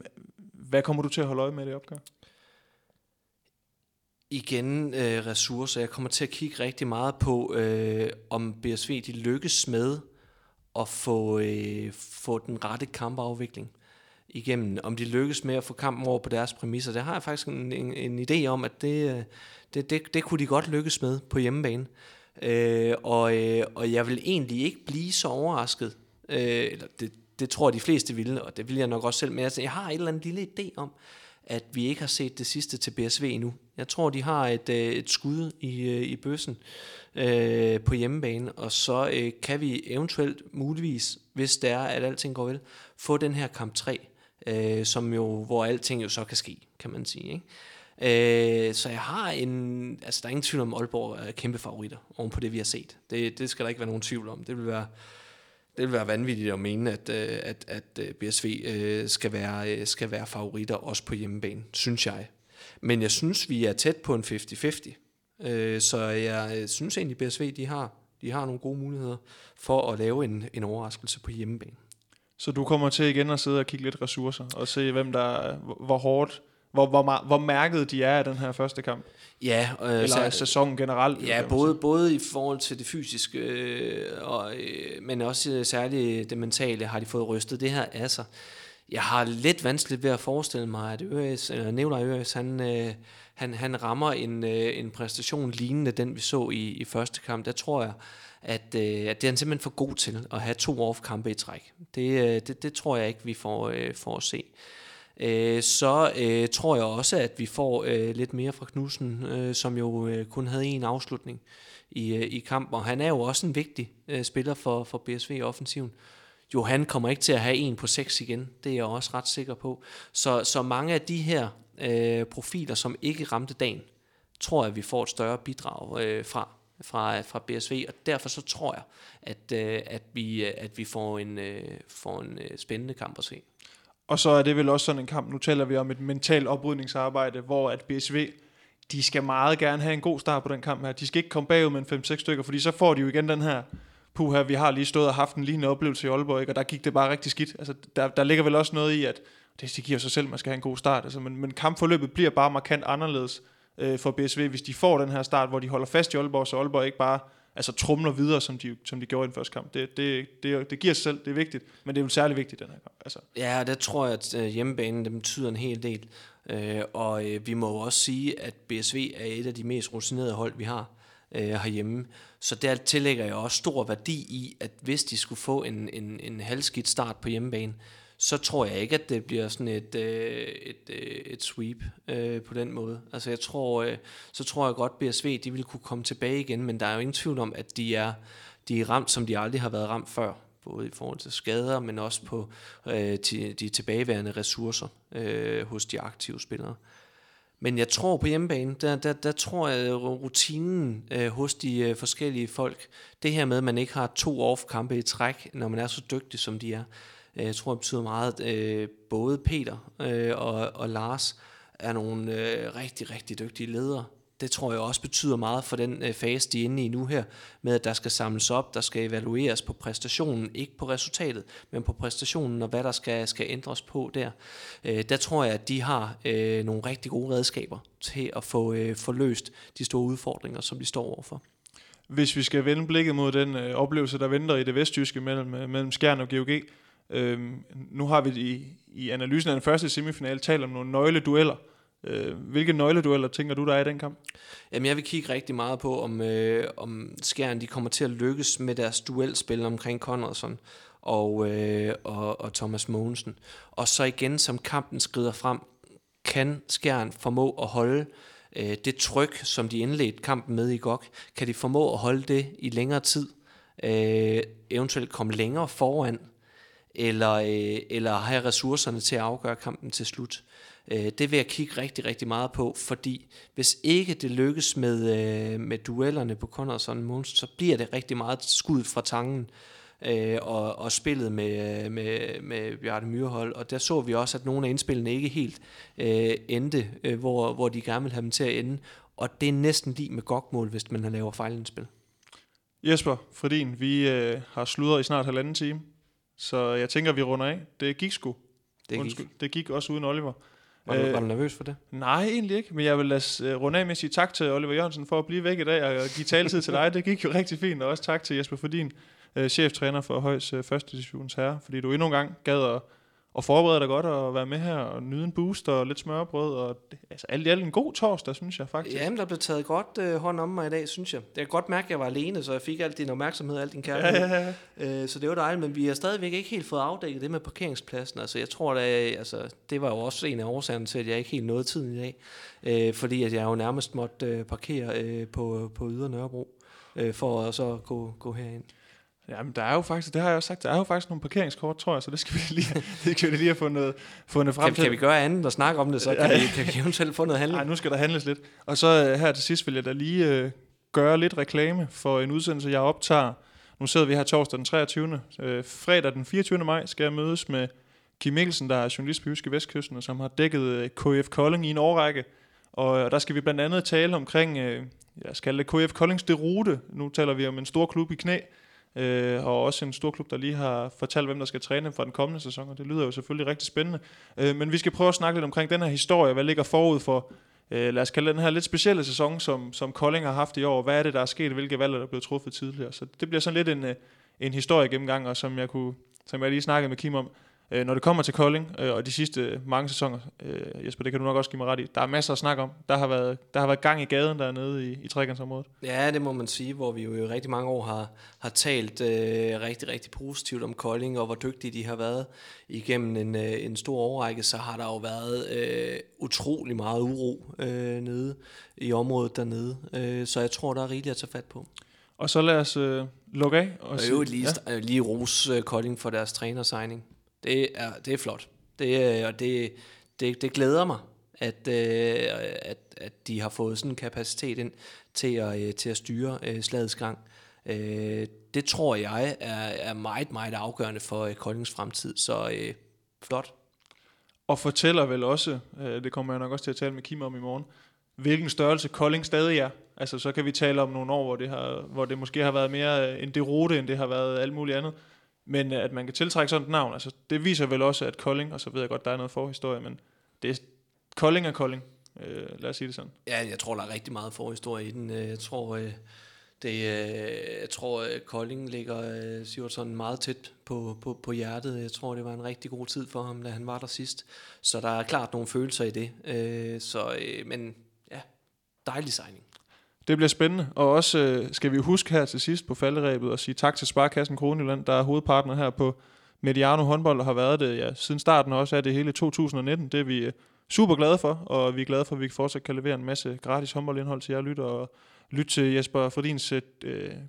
hvad kommer du til at holde øje med i det opgør? Igen øh, ressourcer. Jeg kommer til at kigge rigtig meget på, øh, om BSV de lykkes med at få, øh, få den rette kampafvikling igennem. Om de lykkes med at få kampen over på deres præmisser. Det har jeg faktisk en, en, en idé om, at det, øh, det, det, det kunne de godt lykkes med på hjemmebane. Øh, og, øh, og jeg vil egentlig ikke blive så overrasket. Øh, eller det, det tror jeg de fleste ville, og det vil jeg nok også selv. Men jeg, jeg har en eller anden lille idé om, at vi ikke har set det sidste til BSV endnu. Jeg tror, de har et, øh, et skud i, øh, i bøssen øh, på hjemmebane, og så øh, kan vi eventuelt muligvis, hvis det er, at alting går vel, få den her kamp 3, øh, som jo, hvor alting jo så kan ske, kan man sige. Ikke? Øh, så jeg har en, altså der er ingen tvivl om, Aalborg er kæmpe favoritter oven på det, vi har set. Det, det skal der ikke være nogen tvivl om. Det vil være det vil være vanvittigt at mene, at, øh, at, at øh, BSV øh, skal være, skal være favoritter også på hjemmebane, synes jeg. Men jeg synes, vi er tæt på en 50-50. Så jeg synes egentlig, at BSV de har, de har nogle gode muligheder for at lave en, en overraskelse på hjemmebane. Så du kommer til igen at sidde og kigge lidt ressourcer og se, hvem der, hvor hårdt hvor, hvor, hvor mærket de er af den her første kamp. Ja, øh, eller af sæsonen generelt. Ja, både, både i forhold til det fysiske, øh, og, øh, men også særligt det mentale, har de fået rystet det her af sig. Jeg har lidt vanskeligt ved at forestille mig, at Øres, eller Nevler Øres, han, øh, han, han rammer en, øh, en præstation lignende den, vi så i, i første kamp. Der tror jeg, at, øh, at det er han simpelthen for god til at have to off-kampe i træk. Det, øh, det, det tror jeg ikke, vi får, øh, får at se. Øh, Øh, så øh, tror jeg også, at vi får øh, lidt mere fra Knudsen, øh, som jo øh, kun havde en afslutning i, øh, i kampen. Og han er jo også en vigtig øh, spiller for, for BSV i offensiven. Jo, han kommer ikke til at have en på seks igen. Det er jeg også ret sikker på. Så, så mange af de her øh, profiler, som ikke ramte dagen, tror jeg, vi får et større bidrag øh, fra, fra, fra BSV, og derfor så tror jeg, at, øh, at, vi, at vi får en, øh, får en øh, spændende kamp at se. Og så er det vel også sådan en kamp, nu taler vi om et mentalt oprydningsarbejde, hvor at BSV, de skal meget gerne have en god start på den kamp her. De skal ikke komme bagud med en 5-6 stykker, fordi så får de jo igen den her puha, vi har lige stået og haft en lignende oplevelse i Aalborg, ikke? og der gik det bare rigtig skidt. Altså, der, der ligger vel også noget i, at det, det giver sig selv, at man skal have en god start. Altså, men, men kampforløbet bliver bare markant anderledes øh, for BSV, hvis de får den her start, hvor de holder fast i Aalborg, så Aalborg ikke bare altså, trumler videre, som de, som de gjorde i den første kamp. Det, det, det, det giver sig selv, det er vigtigt, men det er jo særlig vigtigt den her kamp. Altså. Ja, der tror jeg, at øh, hjemmebanen det betyder en hel del. Øh, og øh, vi må jo også sige, at BSV er et af de mest rutinerede hold, vi har øh, herhjemme. Så der tillægger jeg også stor værdi i, at hvis de skulle få en, en, en halvskidt start på hjemmebane, så tror jeg ikke, at det bliver sådan et, øh, et, øh, et sweep øh, på den måde. Altså jeg tror, øh, så tror jeg godt, at BSV de vil kunne komme tilbage igen, men der er jo ingen tvivl om, at de er, de er ramt, som de aldrig har været ramt før både i forhold til skader, men også på øh, de tilbageværende ressourcer øh, hos de aktive spillere. Men jeg tror på hjemmebane, der, der, der tror jeg, øh, at rutinen øh, hos de øh, forskellige folk, det her med, at man ikke har to off-kampe i træk, når man er så dygtig, som de er, Øh, jeg tror, det betyder meget. Øh, både Peter øh, og, og Lars er nogle rigtig, rigtig dygtige ledere. Det tror jeg også betyder meget for den fase, de er inde i nu her, med at der skal samles op, der skal evalueres på præstationen, ikke på resultatet, men på præstationen og hvad der skal, skal ændres på der. Der tror jeg, at de har nogle rigtig gode redskaber til at få, få løst de store udfordringer, som de står overfor. Hvis vi skal vende blikket mod den øh, oplevelse, der venter i det vestjyske mellem, mellem Skjern og GOG, Øhm, nu har vi i, i analysen af den første semifinale talt om nogle nøgledueller, Øh, hvilke nøgledueller tænker du, der er i den kamp? Jamen, jeg vil kigge rigtig meget på, om, øh, om Skjern de kommer til at lykkes med deres duelspil omkring Conradson og, øh, og, og Thomas Mogensen. Og så igen, som kampen skrider frem, kan Skjern formå at holde øh, det tryk, som de indledte kampen med i GOG, kan de formå at holde det i længere tid, øh, eventuelt komme længere foran, eller, øh, eller have ressourcerne til at afgøre kampen til slut. Øh, det vil jeg kigge rigtig, rigtig meget på, fordi hvis ikke det lykkes med, øh, med duellerne på Conradson Monsen, så bliver det rigtig meget skud fra tangen øh, og, og spillet med, øh, med, med Bjarne Myrhold. Og der så vi også, at nogle af indspillene ikke helt øh, endte, øh, hvor, hvor de gerne ville have dem til at ende. Og det er næsten lige med gokmål, hvis man har lavet fejlindspil. Jesper Fredin, vi øh, har sludret i snart halvanden time, så jeg tænker, vi runder af. Det gik sgu. Det gik. Undskyld. Det gik også uden Oliver. Var du, øh, var du nervøs for det? Nej, egentlig ikke. Men jeg vil lade uh, runde af med at sige tak til Oliver Jørgensen for at blive væk i dag og give taletid til dig. Det gik jo rigtig fint. Og også tak til Jesper Fordin, uh, cheftræner for Højs uh, første divisions herre, fordi du endnu en gang gad at og forberede dig godt og være med her og nyde en boost og lidt smørbrød. Og det, altså alt i alt en god torsdag, synes jeg faktisk. Jamen, der blev taget godt øh, hånd om mig i dag, synes jeg. Jeg kan godt mærke, at jeg var alene, så jeg fik alt din opmærksomhed og alt din kærlighed. Ja, ja, ja. Øh, så det var dejligt, men vi har stadigvæk ikke helt fået afdækket det med parkeringspladsen. Altså, jeg tror, at altså, det var jo også en af årsagerne til, at jeg ikke helt nåede tiden i dag. Øh, fordi at jeg jo nærmest måtte øh, parkere øh, på, på Yder Nørrebro, øh, for at så gå, gå herind. Jamen, der er jo faktisk, det har jeg også sagt, der er jo faktisk nogle parkeringskort, tror jeg, så det skal vi lige, det skal vi lige have fundet, fundet frem kan, til. Kan vi gøre andet og snakke om det, så kan, vi, kan vi eventuelt få noget handling? Nej, nu skal der handles lidt. Og så uh, her til sidst vil jeg da lige uh, gøre lidt reklame for en udsendelse, jeg optager. Nu sidder vi her torsdag den 23. Uh, øh, fredag den 24. maj skal jeg mødes med Kim Mikkelsen, der er journalist på Jyske Vestkysten, og som har dækket uh, KF Kolding i en årrække. Og uh, der skal vi blandt andet tale omkring, jeg skal kalde det KF Koldings derute. Nu taler vi om en stor klub i knæ, øh, og også en stor klub, der lige har fortalt, hvem der skal træne for den kommende sæson, og det lyder jo selvfølgelig rigtig spændende. Øh, men vi skal prøve at snakke lidt omkring den her historie, hvad ligger forud for, øh, lad os kalde den her lidt specielle sæson, som, som Kolding har haft i år. Hvad er det, der er sket, hvilke valg er der blevet truffet tidligere? Så det bliver sådan lidt en, øh, en historie gennemgang, og som jeg, kunne, som jeg lige snakkede med Kim om, Øh, når det kommer til Kolding øh, og de sidste mange sæsoner, øh, Jesper, det kan du nok også give mig ret i, der er masser at snakke om. Der har været, der har været gang i gaden dernede i, i trekantsområdet. Ja, det må man sige, hvor vi jo i rigtig mange år har, har talt øh, rigtig, rigtig positivt om Kolding, og hvor dygtige de har været igennem en, øh, en stor overrække, så har der jo været øh, utrolig meget uro øh, nede i området dernede. Øh, så jeg tror, der er rigeligt at tage fat på. Og så lad os øh, lukke af. Og, og jo lige, ja. lige rose øh, Kolding for deres trænersigning. Det er, det er flot. Det, øh, og det, det, det glæder mig, at, øh, at, at de har fået sådan en kapacitet ind til at, øh, til at styre slagets gang. Det tror jeg er, er meget, meget afgørende for Koldings fremtid, så øh, flot. Og fortæller vel også, det kommer jeg nok også til at tale med Kim om i morgen, hvilken størrelse Kolding stadig er. Altså så kan vi tale om nogle år, hvor det, har, hvor det måske har været mere en derote, end det har været alt muligt andet. Men øh, at man kan tiltrække sådan et navn, altså, det viser vel også, at Kolding, og så ved jeg godt, der er noget forhistorie, men det er, Kolding er Kolding. Øh, lad os sige det sådan. Ja, jeg tror, der er rigtig meget forhistorie i den. Øh, jeg tror, øh, det, øh, jeg tror Kolding ligger Sivertson meget tæt på, på, på hjertet. Jeg tror, det var en rigtig god tid for ham, da han var der sidst. Så der er klart nogle følelser i det. Så, men ja, dejlig signing. Det bliver spændende, og også øh, skal vi huske her til sidst på falderæbet og sige tak til Sparkassen Kronjylland, der er hovedpartner her på Mediano håndbold og har været det ja, siden starten også af det hele 2019. Det er vi øh, super glade for, og vi er glade for, at vi fortsat kan levere en masse gratis håndboldindhold til jer lytter og lytte til Jesper Fordins øh,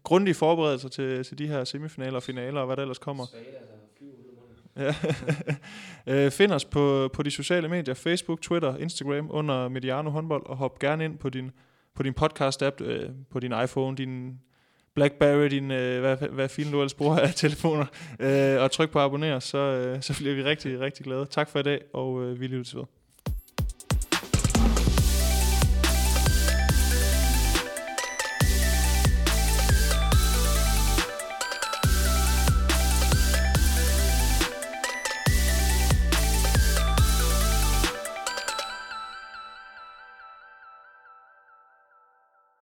grundige forberedelser til, til de her semifinaler og finaler og hvad der ellers kommer. Ja. Øh, find os på, på de sociale medier, Facebook, Twitter, Instagram under Mediano håndbold, og hop gerne ind på din på din podcast-app, øh, på din iPhone, din Blackberry, din, øh, hvad, hvad filen du ellers bruger af telefoner, øh, og tryk på abonner, så, øh, så bliver vi rigtig, rigtig glade. Tak for i dag, og øh, vi lyttes ved.